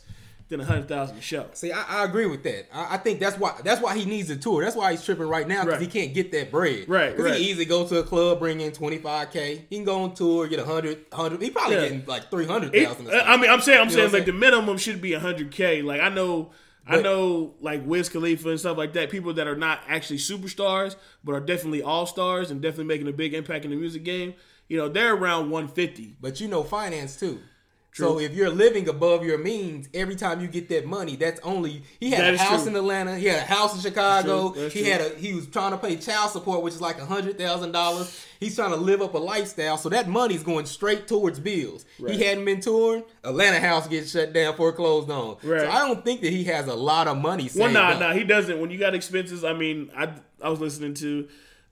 than a hundred thousand a show. See, I, I agree with that. I, I think that's why that's why he needs a tour. That's why he's tripping right now because Right. he can't get that bread. Right, 'Cause right. He can easily go to a club, bring in twenty five k. He can go on tour, get a hundred, hundred. He probably Yeah. getting like three hundred thousand. I mean, I'm saying, I'm You saying like the minimum should be hundred k. Like I know. I know, like Wiz Khalifa and stuff like that, people that are not actually superstars, but are definitely all stars and definitely making a big impact in the music game. You know, they're around 150. But you know finance too. True. So if you're living above your means, every time you get that money, that's only he had That a house true. in Atlanta, he had a house in Chicago, That's. That's he true. had a he was trying to pay child support, which is like a hundred thousand dollars. He's trying to live up a lifestyle, so that money's going straight towards bills. Right. He hadn't been touring, Atlanta house gets shut down, foreclosed on. Right. So I don't think that he has a lot of money saved Well, nah, up. nah, he doesn't. When you got expenses, I mean, I I was listening to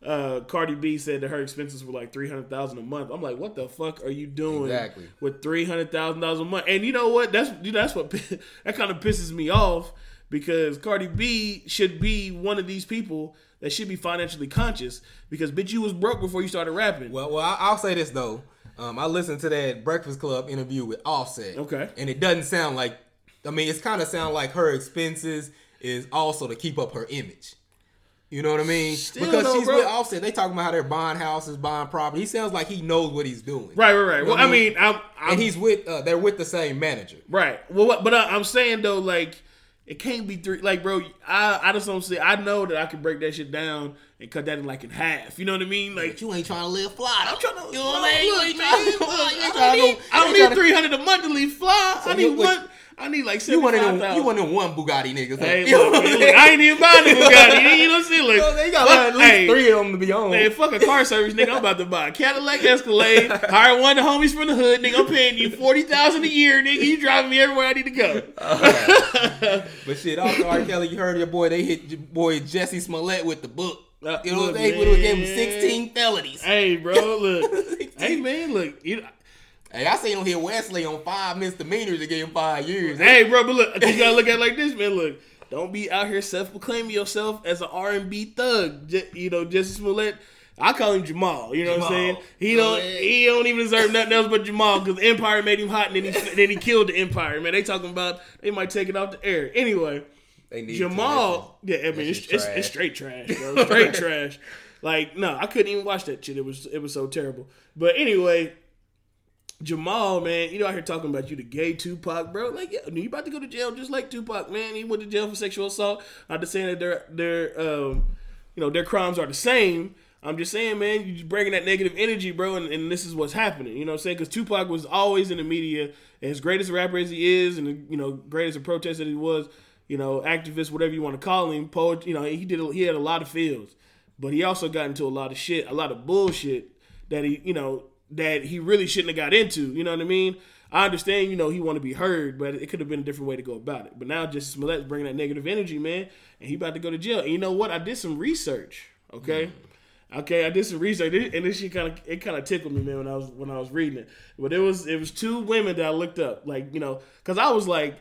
uh, Cardi B said that her expenses were like three hundred thousand a month. I'm like, what the fuck are you doing Exactly. with three hundred thousand dollars a month? And you know what? That's you know, that's what that kind of pisses me off because Cardi B should be one of these people that should be financially conscious because bitch, you was broke before you started rapping. Well, well, I- I'll say this though. Um, I listened to that Breakfast Club interview with Offset. Okay. And it doesn't sound like. I mean, it's kind of sound like her expenses is also to keep up her image. You know what I mean? Still because though, she's bro. with Offset. They talking about how they're buying houses, buying property. He sounds like he knows what he's doing. right, right, right. You know Well, I mean, I'm, I'm And he's with. Uh, they're with the same manager. Right. Well, what, but I, I'm saying though, like it can't be three. Like, bro, I I just don't see. I know that I can break that shit down and cut that in like in half. You know what I mean? Like, But you ain't trying to live fly. I'm trying to- You know what I mean? You ain't man, trying to- look, you I don't need, I don't need three hundred a month to leave fly. So I need what- one. I need like You seventy one of five them. You one of them one Bugatti niggas. Hey, look, look. I ain't even buying the Bugatti. You know what I'm saying? So they got fuck- at least hey, three of them to be on. Man, fuck a car service, nigga. I'm about to buy a Cadillac Escalade. Hire one of the homies from the hood, nigga. I'm paying you forty thousand a year, nigga. You driving me everywhere I need to go. But shit, also R. Kelly, you heard your boy. They hit your boy Jesse Smollett with the book. Uh, You know what look, they would have gave him sixteen felonies. Hey, bro, look. hey, man, look. You, Hey, I seen him hit Wesley on five misdemeanors give him five years. hey, bro, but look. You gotta look at it like this, man. Look, don't be out here self-proclaiming yourself as an R&B thug. J- you know, Jesse Smollett. I call him Jamal. You know what I'm saying? He Go don't. ahead. He don't even deserve nothing else but Jamal because Empire made him hot and then he then he killed the Empire. Man, they talking about they might take it off the air anyway. Jamal, yeah, I mean, it's, it's, it's straight trash, bro. Straight trash. Like, no, I couldn't even watch that shit. It was it was so terrible. But anyway, Jamal, man, you know, out here talking about you the gay Tupac, bro. Like, yeah, you about to go to jail just like Tupac, man. He went to jail for sexual assault. I'm not to saying that their their um, you know, their crimes are the same. I'm just saying, man, you just bringing that negative energy, bro, and, and this is what's happening. You know what I'm saying? Because Tupac was always in the media, as great as a rapper as he is, and you know, great as a protester that he was, you know, activist, whatever you want to call him, poet. You know, he did. He had a lot of fields, but he also got into a lot of shit, a lot of bullshit that he, you know, that he really shouldn't have got into. You know what I mean? I understand, you know, he want to be heard, but it could have been a different way to go about it. But now Jussie Smollett's bringing that negative energy, man, and he about to go to jail. And you know what? I did some research. Okay. Okay, I did some research, and this shit kind of it kind of tickled me, man, when I was when I was reading it. But it was it was two women that I looked up, like you know, because I was like,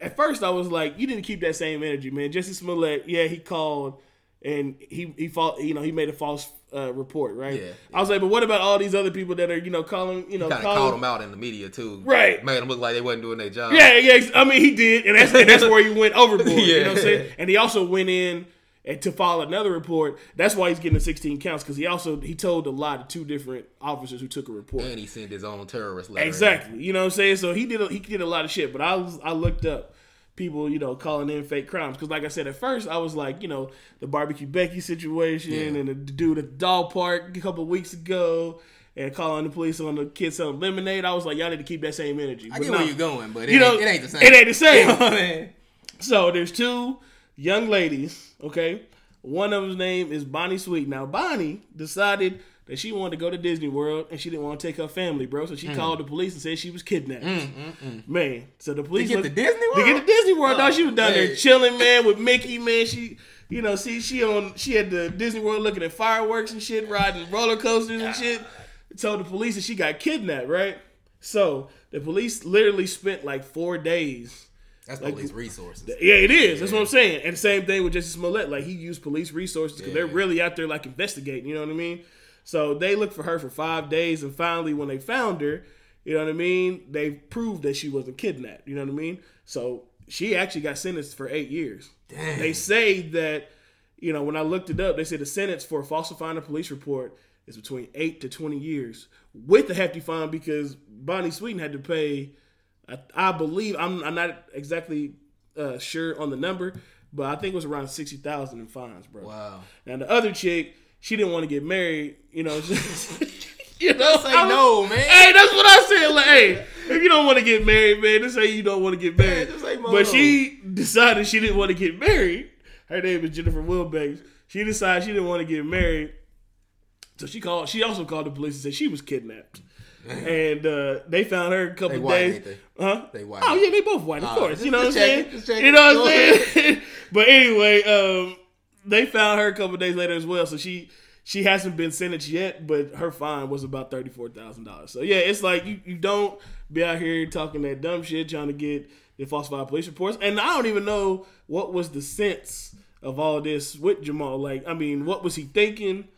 at first I was like, you didn't keep that same energy, man. Jesse Smollett, yeah, he called and he he fought, you know, he made a false uh, report, right? Yeah, I was like, but what about all these other people that are, you know, calling, you know, Kind of called them out in the media too. Right. Made them look like they wasn't doing their job. Yeah, yeah. I mean, he did, and that's and that's where he went overboard. You know what I'm saying? And he also went in and to file another report. That's why he's getting the 16 counts because he also he told a lie to two different officers who took a report. And he sent his own terrorist letter. Exactly. You know what I'm saying? So he did a, he did a lot of shit. But I was I looked up people, you know, calling in fake crimes because, like I said at first, I was like, you know, the barbecue Becky situation Yeah. and the dude at the dog park a couple of weeks ago. And calling the police on the kids selling lemonade, I was like, y'all need to keep that same energy. I But get no. where you're going, but it, You know, ain't, it ain't the same. It ain't the same. You know what I mean? So there's two young ladies, okay? One of them's name is Bonnie Sweeten. Now Bonnie decided that she wanted to go to Disney World and she didn't want to take her family, bro. So she mm. called the police and said she was kidnapped. Mm, mm, man, so the police get looked- to Disney World. To get to Disney World, dog. She was down there chilling, man, with Mickey, man. She, you know, see, she on, she had the Disney World looking at fireworks and shit, riding roller coasters and shit. Told the police that she got kidnapped, right? So the police literally spent like four days. That's Like- police resources. Yeah, it is. That's what I'm saying. And the same thing with Jesse Smollett. Like he used police resources because they're really out there like investigating. You know what I mean? So they looked for her for five days, and finally, when they found her, you know what I mean? They proved that she wasn't kidnapped. You know what I mean? So she actually got sentenced for eight years. Dang. They say that, you know, when I looked it up, they said the sentence for falsifying a police report is between eight to twenty years with a hefty fine because Bonnie Sweeten had to pay. I, I believe I'm, I'm not exactly uh, sure on the number, but I think it was around sixty thousand in fines, bro. Wow. Now the other chick, she didn't want to get married. You know, you know, Say I was- no, man. Hey, that's what I said. Like, hey, if you don't want to get married, man, just say you don't want to get married. just say but she decided she didn't want to get married. Her name is Jennifer Wilbanks. She decided she didn't want to get married, so she called. She also called the police and said she was kidnapped. And uh, they found her a couple They of white, days. ain't they? Huh? They white. Oh yeah, they both white, of Ah, course. just- you know what I'm saying? checking, just checking. You know what I'm saying? but anyway, um, they found her a couple of days later as well. So she she hasn't been sentenced yet, but her fine was about thirty four thousand dollars. So yeah, it's like you, you don't be out here talking that dumb shit trying to get the falsified police reports. And I don't even know what was the sense of all this with Jamal. Like, I mean, what was he thinking?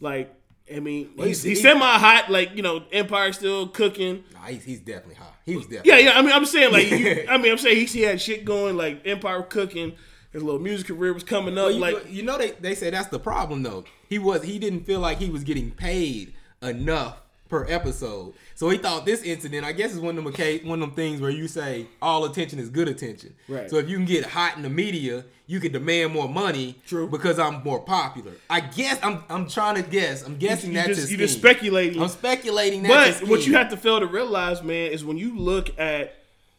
Like, I mean, he's, he- he's he- semi hot. Like, you know, Empire still cooking. Nah, he's, he's definitely hot. He was definitely. Yeah, yeah. I mean, I'm saying like, you, I mean, I'm saying he, he had shit going, like Empire cooking. His little music career was coming up. But you, like, you know they they say that's the problem though. He was he didn't feel like he was getting paid enough per episode. So he thought this incident, I guess, is one of them one of them things where you say all attention is good attention. Right. So if you can get hot in the media, you can demand more money. True. Because I'm more popular. I guess I'm I'm trying to guess. I'm guessing you that's just you just speculating. I'm speculating that's but what you have to fail to realize, man, is when you look at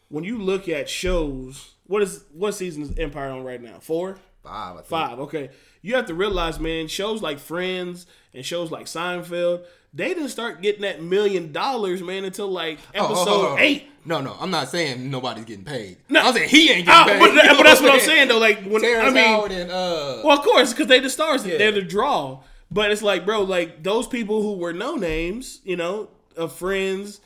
when you look at shows. What is what season is Empire on right now? Four. five. I think. Five. Okay. You have to realize, man, shows like Friends and shows like Seinfeld, they didn't start getting that million dollars, man, until like Oh, episode oh, oh, oh. eight. No, no, I'm not saying nobody's getting paid. No. I'm saying he ain't Ah, getting but, paid. You know but that's what I'm saying? saying though. Like when Terrence I mean, Howard and uh, well, of course, because they the stars, Yeah. they're the draw. But it's like, bro, like those people who were no names, you know, of Friends.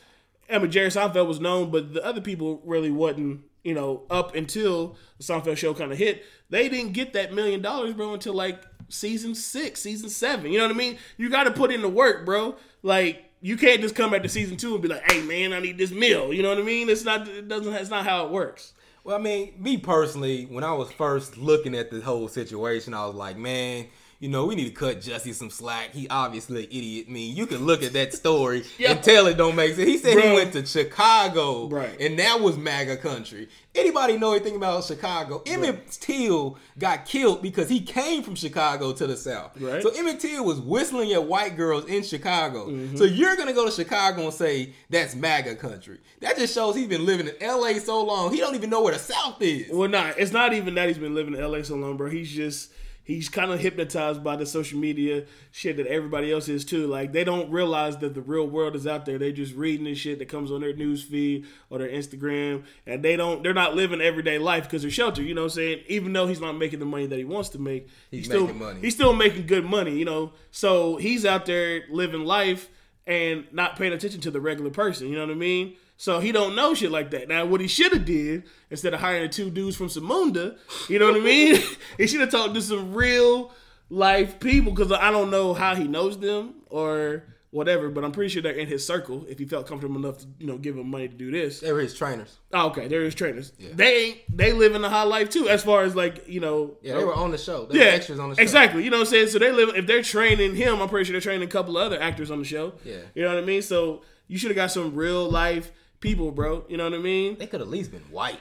I mean, Jerry Seinfeld was known, but the other people really wasn't. You know, up until the Seinfeld show kind of hit, they didn't get that million dollars, bro, until like season six, season seven. You know what I mean? You got to put in the work, bro. Like you can't just come back to season two and be like, "Hey, man, I need this meal." You know what I mean? It's not. It doesn't. It's not how it works. Well, I mean, me personally, when I was first looking at the whole situation, I was like, man, you know, we need to cut Jesse some slack. He obviously an idiot. I mean, you can look at that story Yeah. and tell it don't make sense. He said he went to Chicago, Right. and that was MAGA country. Anybody know anything about Chicago? Emmett Till got killed because he came from Chicago to the South. Right. So Emmett Till was whistling at white girls in Chicago. Mm-hmm. So you're gonna go to Chicago and say that's MAGA country. That just shows he's been living in LA so long. He don't even know where the South is. Well, not. It's not even that he's been living in LA so long, bro. He's just he's kind of hypnotized by the social media shit that everybody else is too. Like they don't realize that the real world is out there. They just reading the shit that comes on their news feed or their Instagram, and they don't. They're not living everyday life because they're sheltered. You know what I'm saying? Even though he's not making the money that he wants to make, He's still making money. He's still making good money. You know, so he's out there living life and not paying attention to the regular person. You know what I mean? So he don't know shit like that. Now, what he should have did instead of hiring two dudes from Samunda, you know what I mean? he should have talked to some real life people because I don't know how he knows them or whatever, but I'm pretty sure they're in his circle. If he felt comfortable enough to you know give him money to do this, They were his trainers. oh, okay, they're his trainers. They ain't they live in the high life too, as far as like you know. Yeah, they were on the show. They were Yeah, extras on the show. exactly. You know what I'm saying? So they live if they're training him, I'm pretty sure they're training a couple of other actors on the show. Yeah. You know what I mean? So you should have got some real life people, bro. You know what I mean? They could at least been white.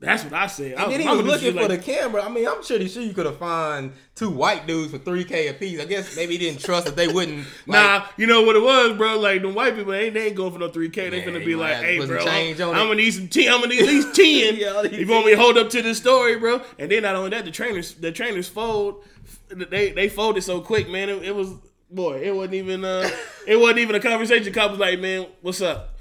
That's what I said. I And then he was looking for be the camera. I mean, I'm pretty sure you could have found two white dudes for 3K a piece. I guess maybe he didn't trust that they wouldn't. Like, Nah, you know what it was, bro. Like the white people, they ain't, they ain't going for no three K. They you be like, "Hey, bro, I'm, I'm gonna need some ten. I'm gonna need at least ten. Yeah, if you want me to hold up to this story, bro." And then not only that, the trainers, the trainers fold. They they folded so quick, man. It, it was boy, it wasn't even uh, it wasn't even a conversation. Cop was like, man, what's up?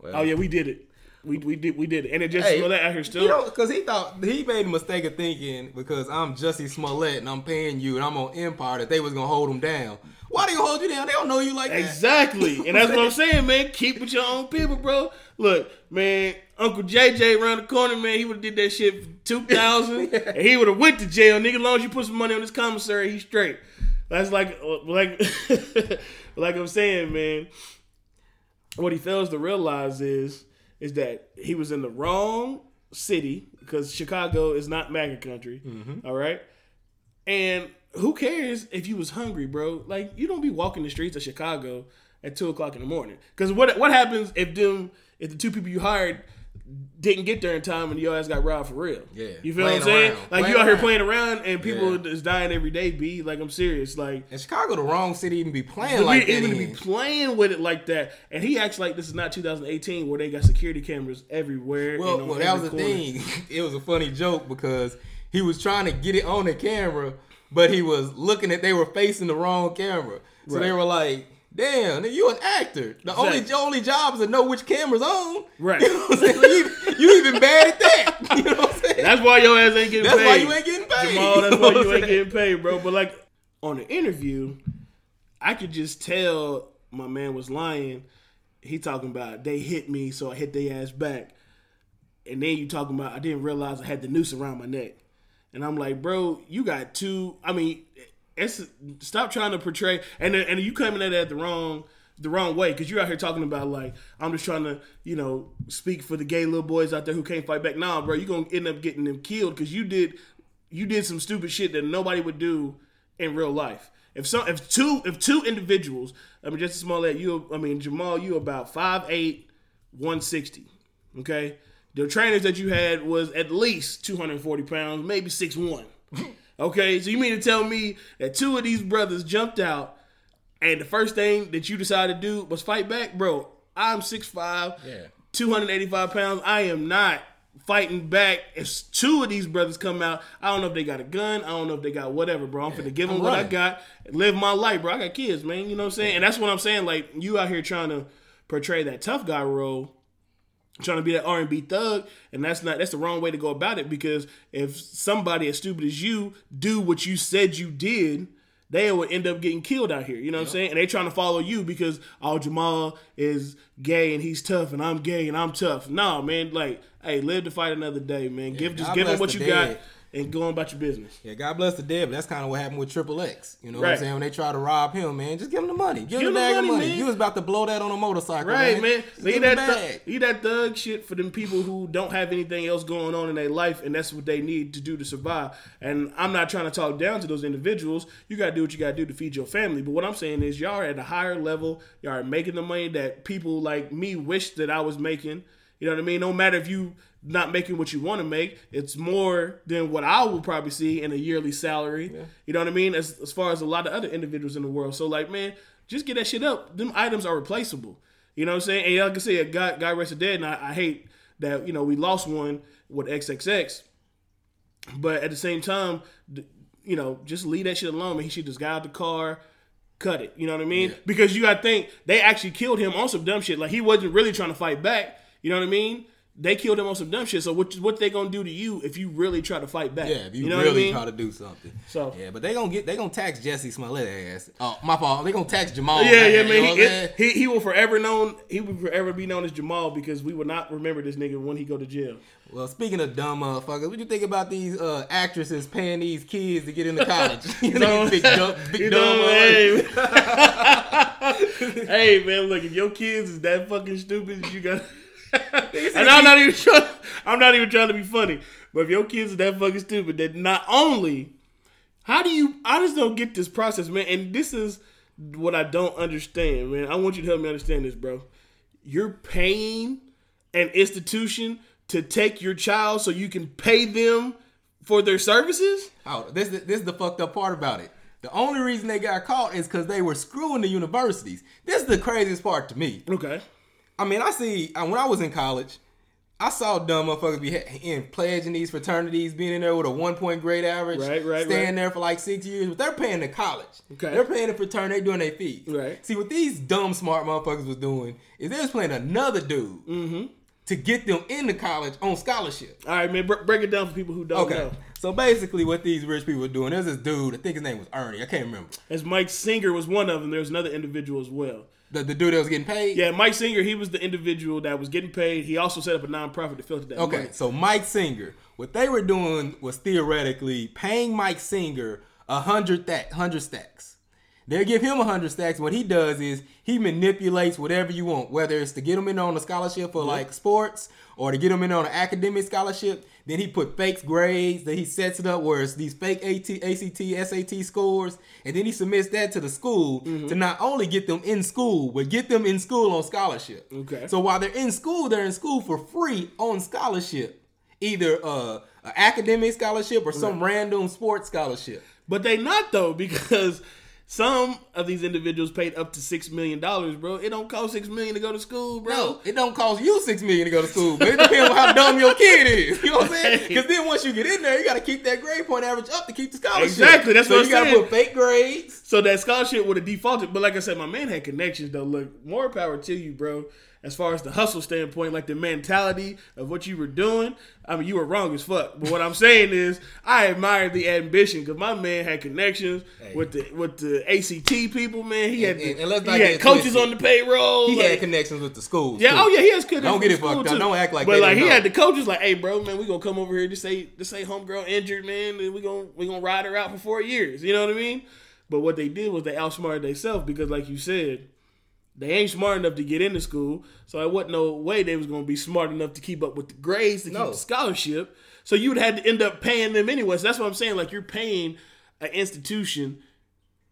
Well, Oh yeah, we did it. We we did we did it, and it just Hey, Smollett out here still. You know, because he thought he made a mistake of thinking because I'm Jussie Smollett and I'm paying you and I'm on Empire that they was gonna hold him down. Why do gonna hold you down? They don't know you like that. Exactly. And that's what I'm saying, man. Keep with your own people, bro. Look, man, Uncle JJ around the corner, man, he would have did that shit for 2000 and he would have went to jail. Nigga, as long as you put some money on this commissary, he's straight. That's like, uh, like, like I'm saying, man. What he fails to realize is, is that he was in the wrong city because Chicago is not MAGA country. Mm-hmm. all right? And who cares if you was hungry, bro? Like you don't be walking the streets of Chicago at two o'clock in the morning. Because what what happens if them if the two people you hired didn't get there in time and your ass got robbed for real? Yeah. you feel Playing what I'm saying? around. Like Playing you out here around. playing around and people Yeah. is dying every day. B like I'm serious. Like And Chicago, the wrong city, even be playing like be, that. even to be playing with it like that, and he acts like this is not 2018 where they got security cameras everywhere. Well, well, that was every the thing. It was a funny joke because he was trying to get it on the camera, but he was looking at they were facing the wrong camera. So they were like, "Damn, nigga, you an actor. The only Exactly. your only job is to know which camera's on." Right. You know what I'm saying? you, you even bad at that. You know what I'm saying? That's why your ass ain't getting That's paid. why you ain't getting paid. Jamal, that's You why you ain't getting paid, bro. But like on the interview, I could just tell my man was lying. He talking about they hit me, so I hit their ass back. And then you talking about I didn't realize I had the noose around my neck. And I'm like, bro, you got two. I mean, it's stop trying to portray and and you coming at it the wrong the wrong way because you're out here talking about like I'm just trying to you know speak for the gay little boys out there who can't fight back. Nah, bro, you're gonna end up getting them killed because you did you did some stupid shit that nobody would do in real life. If some if two if two individuals, I mean just a small that you I mean Jamal, you about 5'8", 160. Okay, the trainers that you had was at least two hundred forty pounds, maybe six one. Okay, so you mean to tell me that two of these brothers jumped out, and the first thing that you decided to do was fight back, bro? I'm 6'5", Yeah. 285 pounds. I am not fighting back. If two of these brothers come out, I don't know if they got a gun. I don't know if they got whatever, bro. I'm finna give them I'm what I got, live my life, bro. I got kids, man. You know what I'm saying? And that's what I'm saying. Like you out here trying to portray that tough guy role trying to be that R and B thug, and that's not that's the wrong way to go about it. Because if somebody as stupid as you do what you said you did, they would end up getting killed out here. You know what I'm saying? And they trying to follow you because oh Jamal is gay and he's tough, and I'm gay and I'm tough. No, man, like hey, live to fight another day, man. give just God give them bless what the you got dead. And go on about your business. Yeah, God bless the dead, but that's kind of what happened with Triple X. You know what I'm saying? When they try to rob him, man, just give him the money. Give, Give him the bag of money, money. man. You was about to blow that on a motorcycle, Right, man. Leave that, thug, leave that thug shit for them people who don't have anything else going on in their life, and that's what they need to do to survive. And I'm not trying to talk down to those individuals. You got to do what you got to do to feed your family. But what I'm saying is, y'all are at a higher level. Y'all are making the money that people like me wish that I was making. You know what I mean? No matter if you not making what you want to make, it's more than what I will probably see in a yearly salary. You know what I mean? As, as far as a lot of other individuals in the world. So like, man, just get that shit up. Them items are replaceable. You know what I'm saying? And like I said, God, God rest dead, and I, I hate that you know we lost one with XXX. But at the same time, you know, just leave that shit alone. Man, he should just got out the car, cut it. You know what I mean? Because you got to think they actually killed him on some dumb shit. Like he wasn't really trying to fight back. You know what I mean? They killed him on some dumb shit. So what what they gonna do to you if you really try to fight back? Yeah, if you, know really I mean? try to do something. So- yeah, but they gonna get they gonna tax Jesse Smollett ass. Oh, my fault. They gonna tax Jamal. Yeah, ass, yeah, you man. He, I'm he, he will forever known. He will forever be known as Jamal because we will not remember this nigga when he go to jail. Well, speaking of dumb motherfuckers, what you think about these uh, actresses paying these kids to get into college? you know, big dumb, big You dumb know, hey. hey, man, look, if your kids is that fucking stupid, you got. And I'm not even trying. I'm not even trying to be funny, but if your kids are that fucking stupid, that not only, how do you? I just don't get this process, man. And this is what I don't understand, man. I want you to help me understand this, bro. You're paying an institution to take your child so you can pay them for their services. Oh, this this is the fucked up part about it. The only reason they got caught is because they were screwing the universities. This is the craziest part to me. Okay. I mean, I see uh, when I was in college, I saw dumb motherfuckers be in pledging these fraternities, being in there with a one point grade average, Right, right, staying right. there for like six years, but they're paying the college. Okay. They're paying the fraternity, they're doing their fees. Right. See what these dumb smart motherfuckers was doing is they was playing another dude Mm-hmm. to get them into college on scholarship. All right, man. Br- break it down for people who don't Okay. know. So basically, what these rich people were doing, there's this dude. I think his name was Ernie. I can't remember. As Mike Singer was one of them, there's another individual as well. The, the dude that was getting paid. Yeah, Mike Singer, he was the individual that was getting paid. He also set up a nonprofit to filter that Okay, money. so Mike Singer, what they were doing was theoretically paying Mike Singer a hundred that hundred stacks. They give him a hundred stacks. What he does is he manipulates whatever you want, whether it's to get him in on a scholarship for like sports or to get him in on an academic scholarship. Then he put fake grades. Then he sets it up where it's these fake AT, ACT, SAT scores, and then he submits that to the school to not only get them in school, but get them in school on scholarship. Okay. So while they're in school, they're in school for free on scholarship, either uh, an academic scholarship or some random sports scholarship. But they not though, because some of these individuals paid up to six million dollars, bro. It don't cost six million to go to school, bro. No, it don't cost you six million to go to school, but it depends on how dumb your kid is. You know what I'm saying? Because then once you get in there, you got to keep that grade point average up to keep the scholarship. Exactly, that's so what you I'm gotta put fake grades. So that scholarship would have defaulted. But like I said, my man had connections though. Look, more power to you, bro. As far as the hustle standpoint, like the mentality of what you were doing, I mean, you were wrong as fuck. But what I'm saying is, I admire the ambition because my man had connections with the with the ACT people. Man, he had And- the- and let's he had coaches twisted. on the payroll. He like- had connections with the schools. Yeah, too. oh yeah, he has connections. Don't get it fucked up. Don't act like But like he know. had the coaches like, hey, bro, man, we gonna come over here to say to say homegirl injured, man, and we gonna we gonna ride her out for four years. You know what I mean? But what they did was they outsmarted themselves because, like you said, they ain't smart enough to get into school. So it wasn't no way they was gonna be smart enough to keep up with the grades to No. keep the scholarship. So you would have to end up paying them anyway. So that's what I'm saying. Like you're paying an institution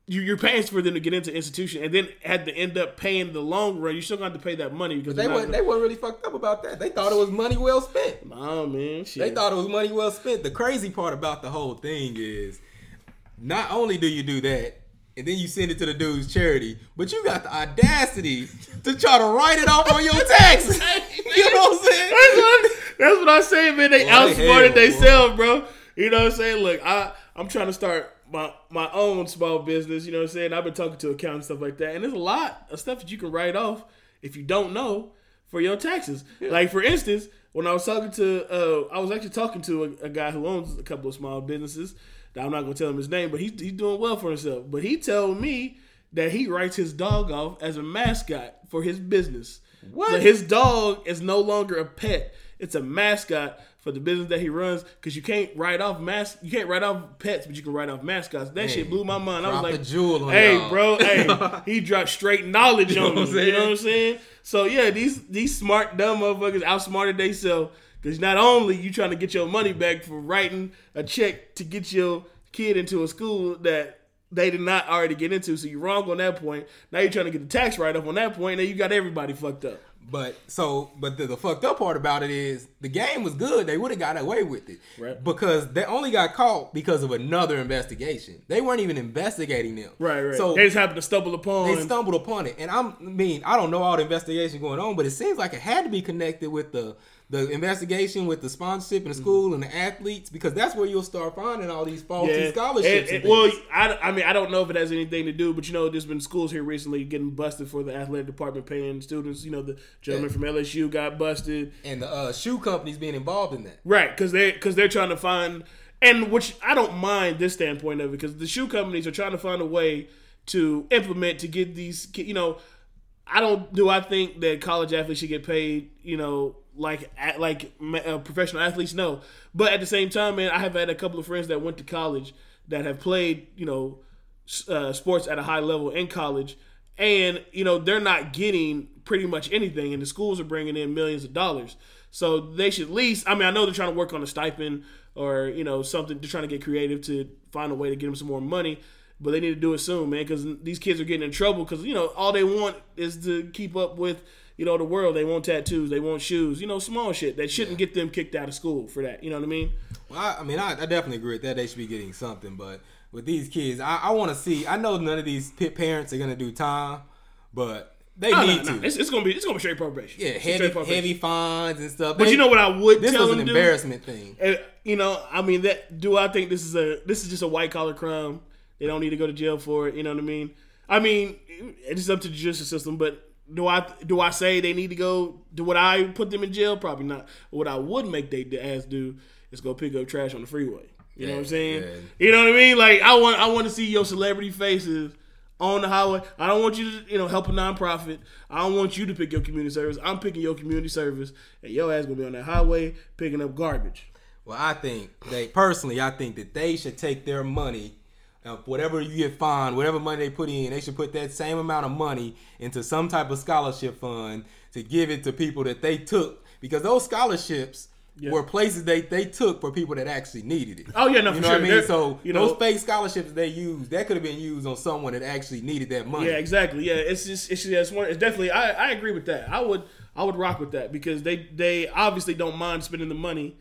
you, you're paying for them to get into institution and then had to end up paying the long run. You're still got to pay that money because They weren't, they weren't really fucked up about that. They thought it was money well spent. Nah, man. Shit. They thought it was money well spent. The crazy part about the whole thing is not only do you do that, and then you send it to the dude's charity, but you got the audacity to try to write it off on your taxes. you know what I'm saying? that's, what, that's what I say, man. They Boy, outsmarted themselves, bro. You know what I'm saying? Look, I I'm trying to start my my own small business. You know what I'm saying? I've been talking to accountants and stuff like that, and there's a lot of stuff that you can write off if you don't know for your taxes. Like for instance, when I was talking to, uh, I was actually talking to a, a guy who owns a couple of small businesses. I'm not gonna tell him his name, but he's he's doing well for himself. But he told me that he writes his dog off as a mascot for his business. What? So his dog is no longer a pet; it's a mascot for the business that he runs. Because you can't write off mas- you can't write off pets, but you can write off mascots. That shit blew my mind. I was like, a jewel "Hey, y'all." bro, hey, he dropped straight knowledge know on me." You know what I'm saying? So yeah, these these smart dumb motherfuckers outsmarted themselves. Because not only you trying to get your money back for writing a check to get your kid into a school that they did not already get into, so you're wrong on that point. Now you're trying to get the tax write off on that point, and you got everybody fucked up. But so, but the, the fucked up part about it is the game was good. They would have got away with it, Right. Because they only got caught because of another investigation. They weren't even investigating them, Right, right. So they just happened to stumble upon. they stumbled upon it, and I'm, I mean, I don't know all the investigation going on, but it seems like it had to be connected with the the investigation with the sponsorship Mm-hmm. and the school and the athletes because that's where you'll start finding all these faulty Yeah. scholarships. And- and and- well. I, I mean, I don't know if it has anything to do, but you know, there's been schools here recently getting busted for the athletic department paying students. You know, the gentleman Yeah. from LSU got busted. and the uh, shoe companies being involved in that. Right, because they because they're trying to find, and which I don't mind this standpoint of it, because the shoe companies are trying to find a way to implement to get these, you know, I don't do I think that college athletes should get paid, you know, like at, like uh, professional athletes? No, but at the same time, man, I have had a couple of friends that went to college that have played, you know, uh, sports at a high level in college, and you know they're not getting pretty much anything, and the schools are bringing in millions of dollars. So they should at least. I mean, I know they're trying to work on a stipend or you know something. They're trying to get creative to find a way to get them some more money. But they need to do it soon, man, because these kids are getting in trouble. Because you know all they want is to keep up with you know the world. They want tattoos, they want shoes, you know, small shit that shouldn't get them kicked out of school for that. You know what I mean? Well, I, I mean, I, I definitely agree with that. They should be getting something, but with these kids, I, I want to see. I know none of these parents are gonna do time, but They No, no, need no. to. It's, it's gonna be it's gonna be straight probation. yeah, heavy heavy fines and stuff. But They- you know what I would This tell was an them embarrassment thing. And, you know, I mean, that do I think this is a this is just a white collar crime? They don't need to go to jail for it. You know what I mean? I mean, it's up to the judicial system, but do I do I say they need to go? Do what I put them in jail? Probably not. What I would make they ass do is go pick up trash on the freeway. You know what I'm saying? yeah. You know what I mean? Like I want I want to see your celebrity faces on the highway. I don't want you to you know help a nonprofit. I don't want you to pick your community service. I'm picking your community service, and your ass gonna be on that highway picking up garbage. Well, I think they personally, I think that they should take their money, uh, whatever you get fined, whatever money they put in, they should put that same amount of money into some type of scholarship fund to give it to people that they took because those scholarships Yeah. were places they they took for people that actually needed it. Oh, yeah, no, you for know sure. what I mean. They're- So you know- those fake scholarships they used that could have been used on someone that actually needed that money. Yeah, exactly. Yeah, it's just it's, it's, one, it's definitely I, I agree with that. I would I would rock with that because they they obviously don't mind spending the money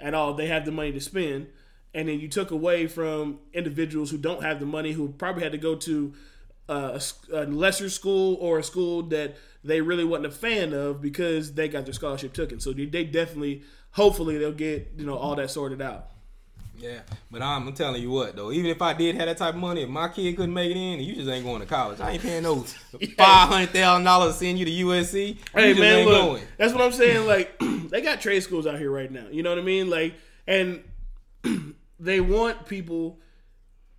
at all. They have the money to spend, and then you took away from individuals who don't have the money who probably had to go to uh, a, a a lesser school or a school that they really wasn't a fan of because they got their scholarship taken. So they, they definitely hopefully they'll get you know all that sorted out. Yeah, but I'm, I'm telling you what though, even if I did have that type of money, if my kid couldn't make it in, you just ain't going to college. I ain't paying no five hundred thousand dollars to send you to USC. You Hey just man, look, going. that's what I'm saying. Like they got trade schools out here right now. You know what I mean? Like, and they want people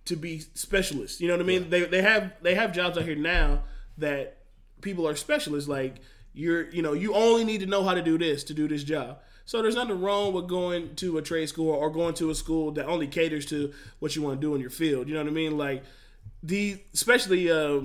to be specialists. You know what I mean? They they have they have jobs out here now that people are specialists. Like you're you know you only need to know how to do this to do this job. So there's nothing wrong with going to a trade school or going to a school that only caters to what you want to do in your field. You know what I mean? Like the especially uh,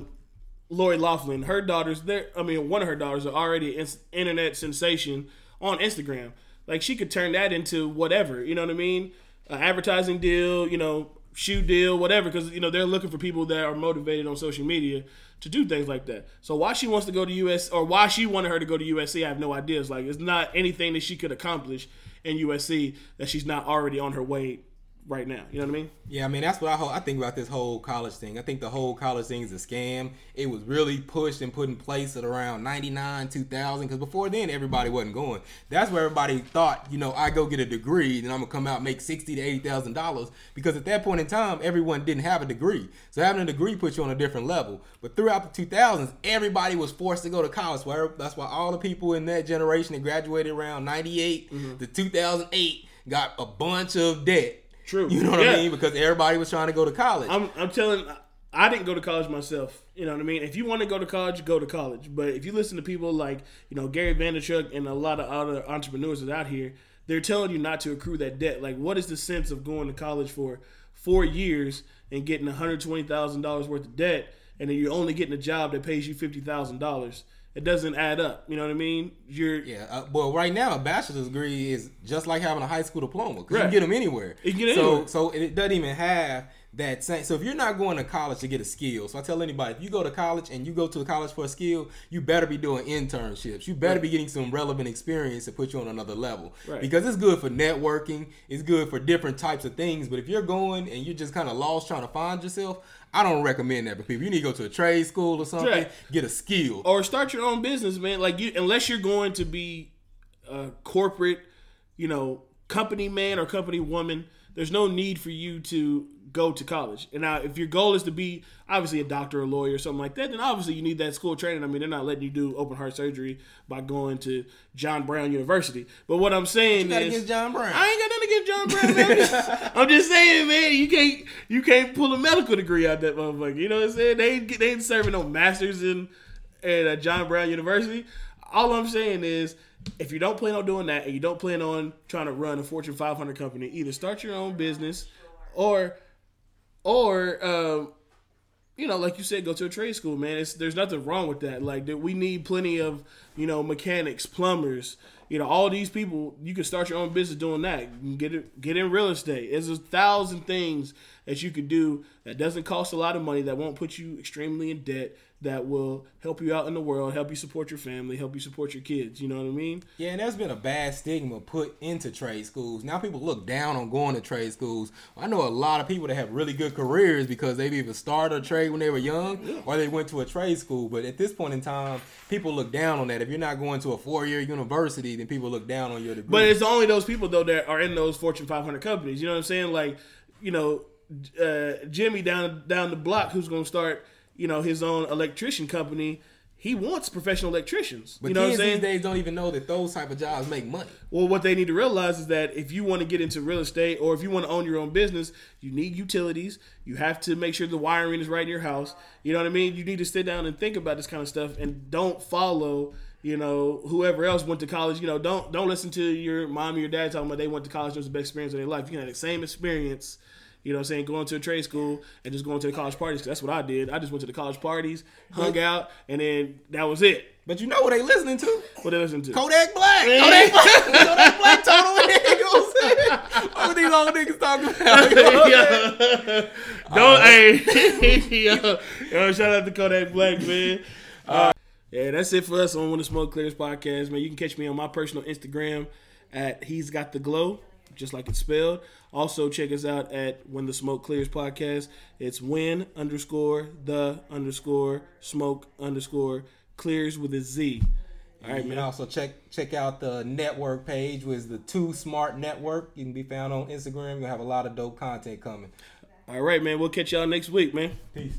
Lori Loughlin, her daughters, they're I mean, one of her daughters are already an internet sensation on Instagram. Like she could turn that into whatever, you know what I mean? An advertising deal, you know, shoe deal, whatever, because you know they're looking for people that are motivated on social media to do things like that. So why she wants to go to US or why she wanted her to go to USC, I have no idea. It's like it's not anything that she could accomplish in USC that she's not already on her way right now. You know what I mean? Yeah, I mean that's what I ho- I think about this whole college thing. I think the whole college thing is a scam. It was really pushed and put in place at around '99, 2000. Because before then, everybody wasn't going. That's where everybody thought, you know, I go get a degree, then I'm gonna come out and make sixty to eighty thousand dollars. Because at that point in time, everyone didn't have a degree, so having a degree puts you on a different level. But throughout the 2000s, everybody was forced to go to college. So that's why all the people in that generation that graduated around '98 Mm-hmm. to 2008 got a bunch of debt. True. You know what Yeah. I mean? Because everybody was trying to go to college. I'm, I'm telling. I didn't go to college myself. You know what I mean? If you want to go to college, go to college. But if you listen to people like you know Gary Vaynerchuk and a lot of other entrepreneurs that are out here, they're telling you not to accrue that debt. Like, what is the sense of going to college for four years and getting one hundred twenty thousand dollars worth of debt, and then you're only getting a job that pays you fifty thousand dollars? It doesn't add up. You know what I mean? You're yeah. Uh, well, right now, a bachelor's degree is just like having a high school diploma. 'cause You can get them anywhere. You can get so, anywhere. So it doesn't even have that same. So if you're not going to college to get a skill, so I tell anybody, if you go to college and you go to the college for a skill, you better be doing internships. You better Right. be getting some relevant experience to put you on another level. Right. Because it's good for networking. It's good for different types of things. But if you're going and you're just kind of lost trying to find yourself, I don't recommend that for people. You need to go to a trade school or something, Right. get a skill. or start your own business, man. Like you, unless you're going to be a corporate, you know, company man or company woman, there's no need for you to go to college. And now, if your goal is to be obviously a doctor or a lawyer or something like that, then obviously you need that school training. I mean, they're not letting you do open heart surgery by going to John Brown University. But what I'm saying got is, against John Brown? I ain't got nothing against John Brown. Man. I'm, just, I'm just saying, man, you can't you can't pull a medical degree out that motherfucker. You know what I'm saying? They ain't, they ain't serving no masters in at uh, John Brown University. All I'm saying is, if you don't plan on doing that and you don't plan on trying to run a Fortune 500 company, either start your own business or or um, you know, like you said, go to a trade school, man. It's there's nothing wrong with that. Like we need plenty of, you know, mechanics, plumbers, You know, all these people, you can start your own business doing that. You can get it, get in real estate. There's a thousand things that you could do that doesn't cost a lot of money, that won't put you extremely in debt, that will help you out in the world, help you support your family, help you support your kids. You know what I mean? Yeah, and there's been a bad stigma put into trade schools. Now people look down on going to trade schools. I know a lot of people that have really good careers because they've either started a trade when they were young or they went to a trade school. But at this point in time, people look down on that. If you're not going to a four-year university, then people look down on your degree. But it's only those people though that are in those Fortune 500 companies. You know what I'm saying? Like, you know, uh, Jimmy down down the block who's going to start, you know, his own electrician company. He wants professional electricians. But you know what I'm kids saying? these days don't even know that those type of jobs make money. Well, what they need to realize is that if you want to get into real estate or if you want to own your own business, you need utilities. You have to make sure the wiring is right in your house. You know what I mean? You need to sit down and think about this kind of stuff and don't follow, you know, whoever else went to college. You know, don't don't listen to your mom or your dad talking about they went to college. It was the best experience of their life. You can have the same experience. You know what I'm saying? Going to a trade school and just going to the college parties. that's what I did. I just went to the college parties, hung out, and then that was it. But you know what they listening to? What they listen to? Kodak Black. Kodak Black. Kodak Black told him. You know what I'm saying? What these old niggas talking about? You know what I'm saying? Yeah. Don't hey yo, yo, shout out to Kodak Black, man. Uh, yeah, that's it for us on When the Smoke Clears podcast, man. You can catch me on my personal Instagram at He's Got the Glow, just like it's spelled. Also, check us out at When the Smoke Clears podcast. It's when underscore the underscore smoke underscore clears with a Z. All right, You man. also check check out the network page, which is the Two Smart Network. You can be found on Instagram. You'll have a lot of dope content coming. All right, man. We'll catch y'all next week, man. Peace.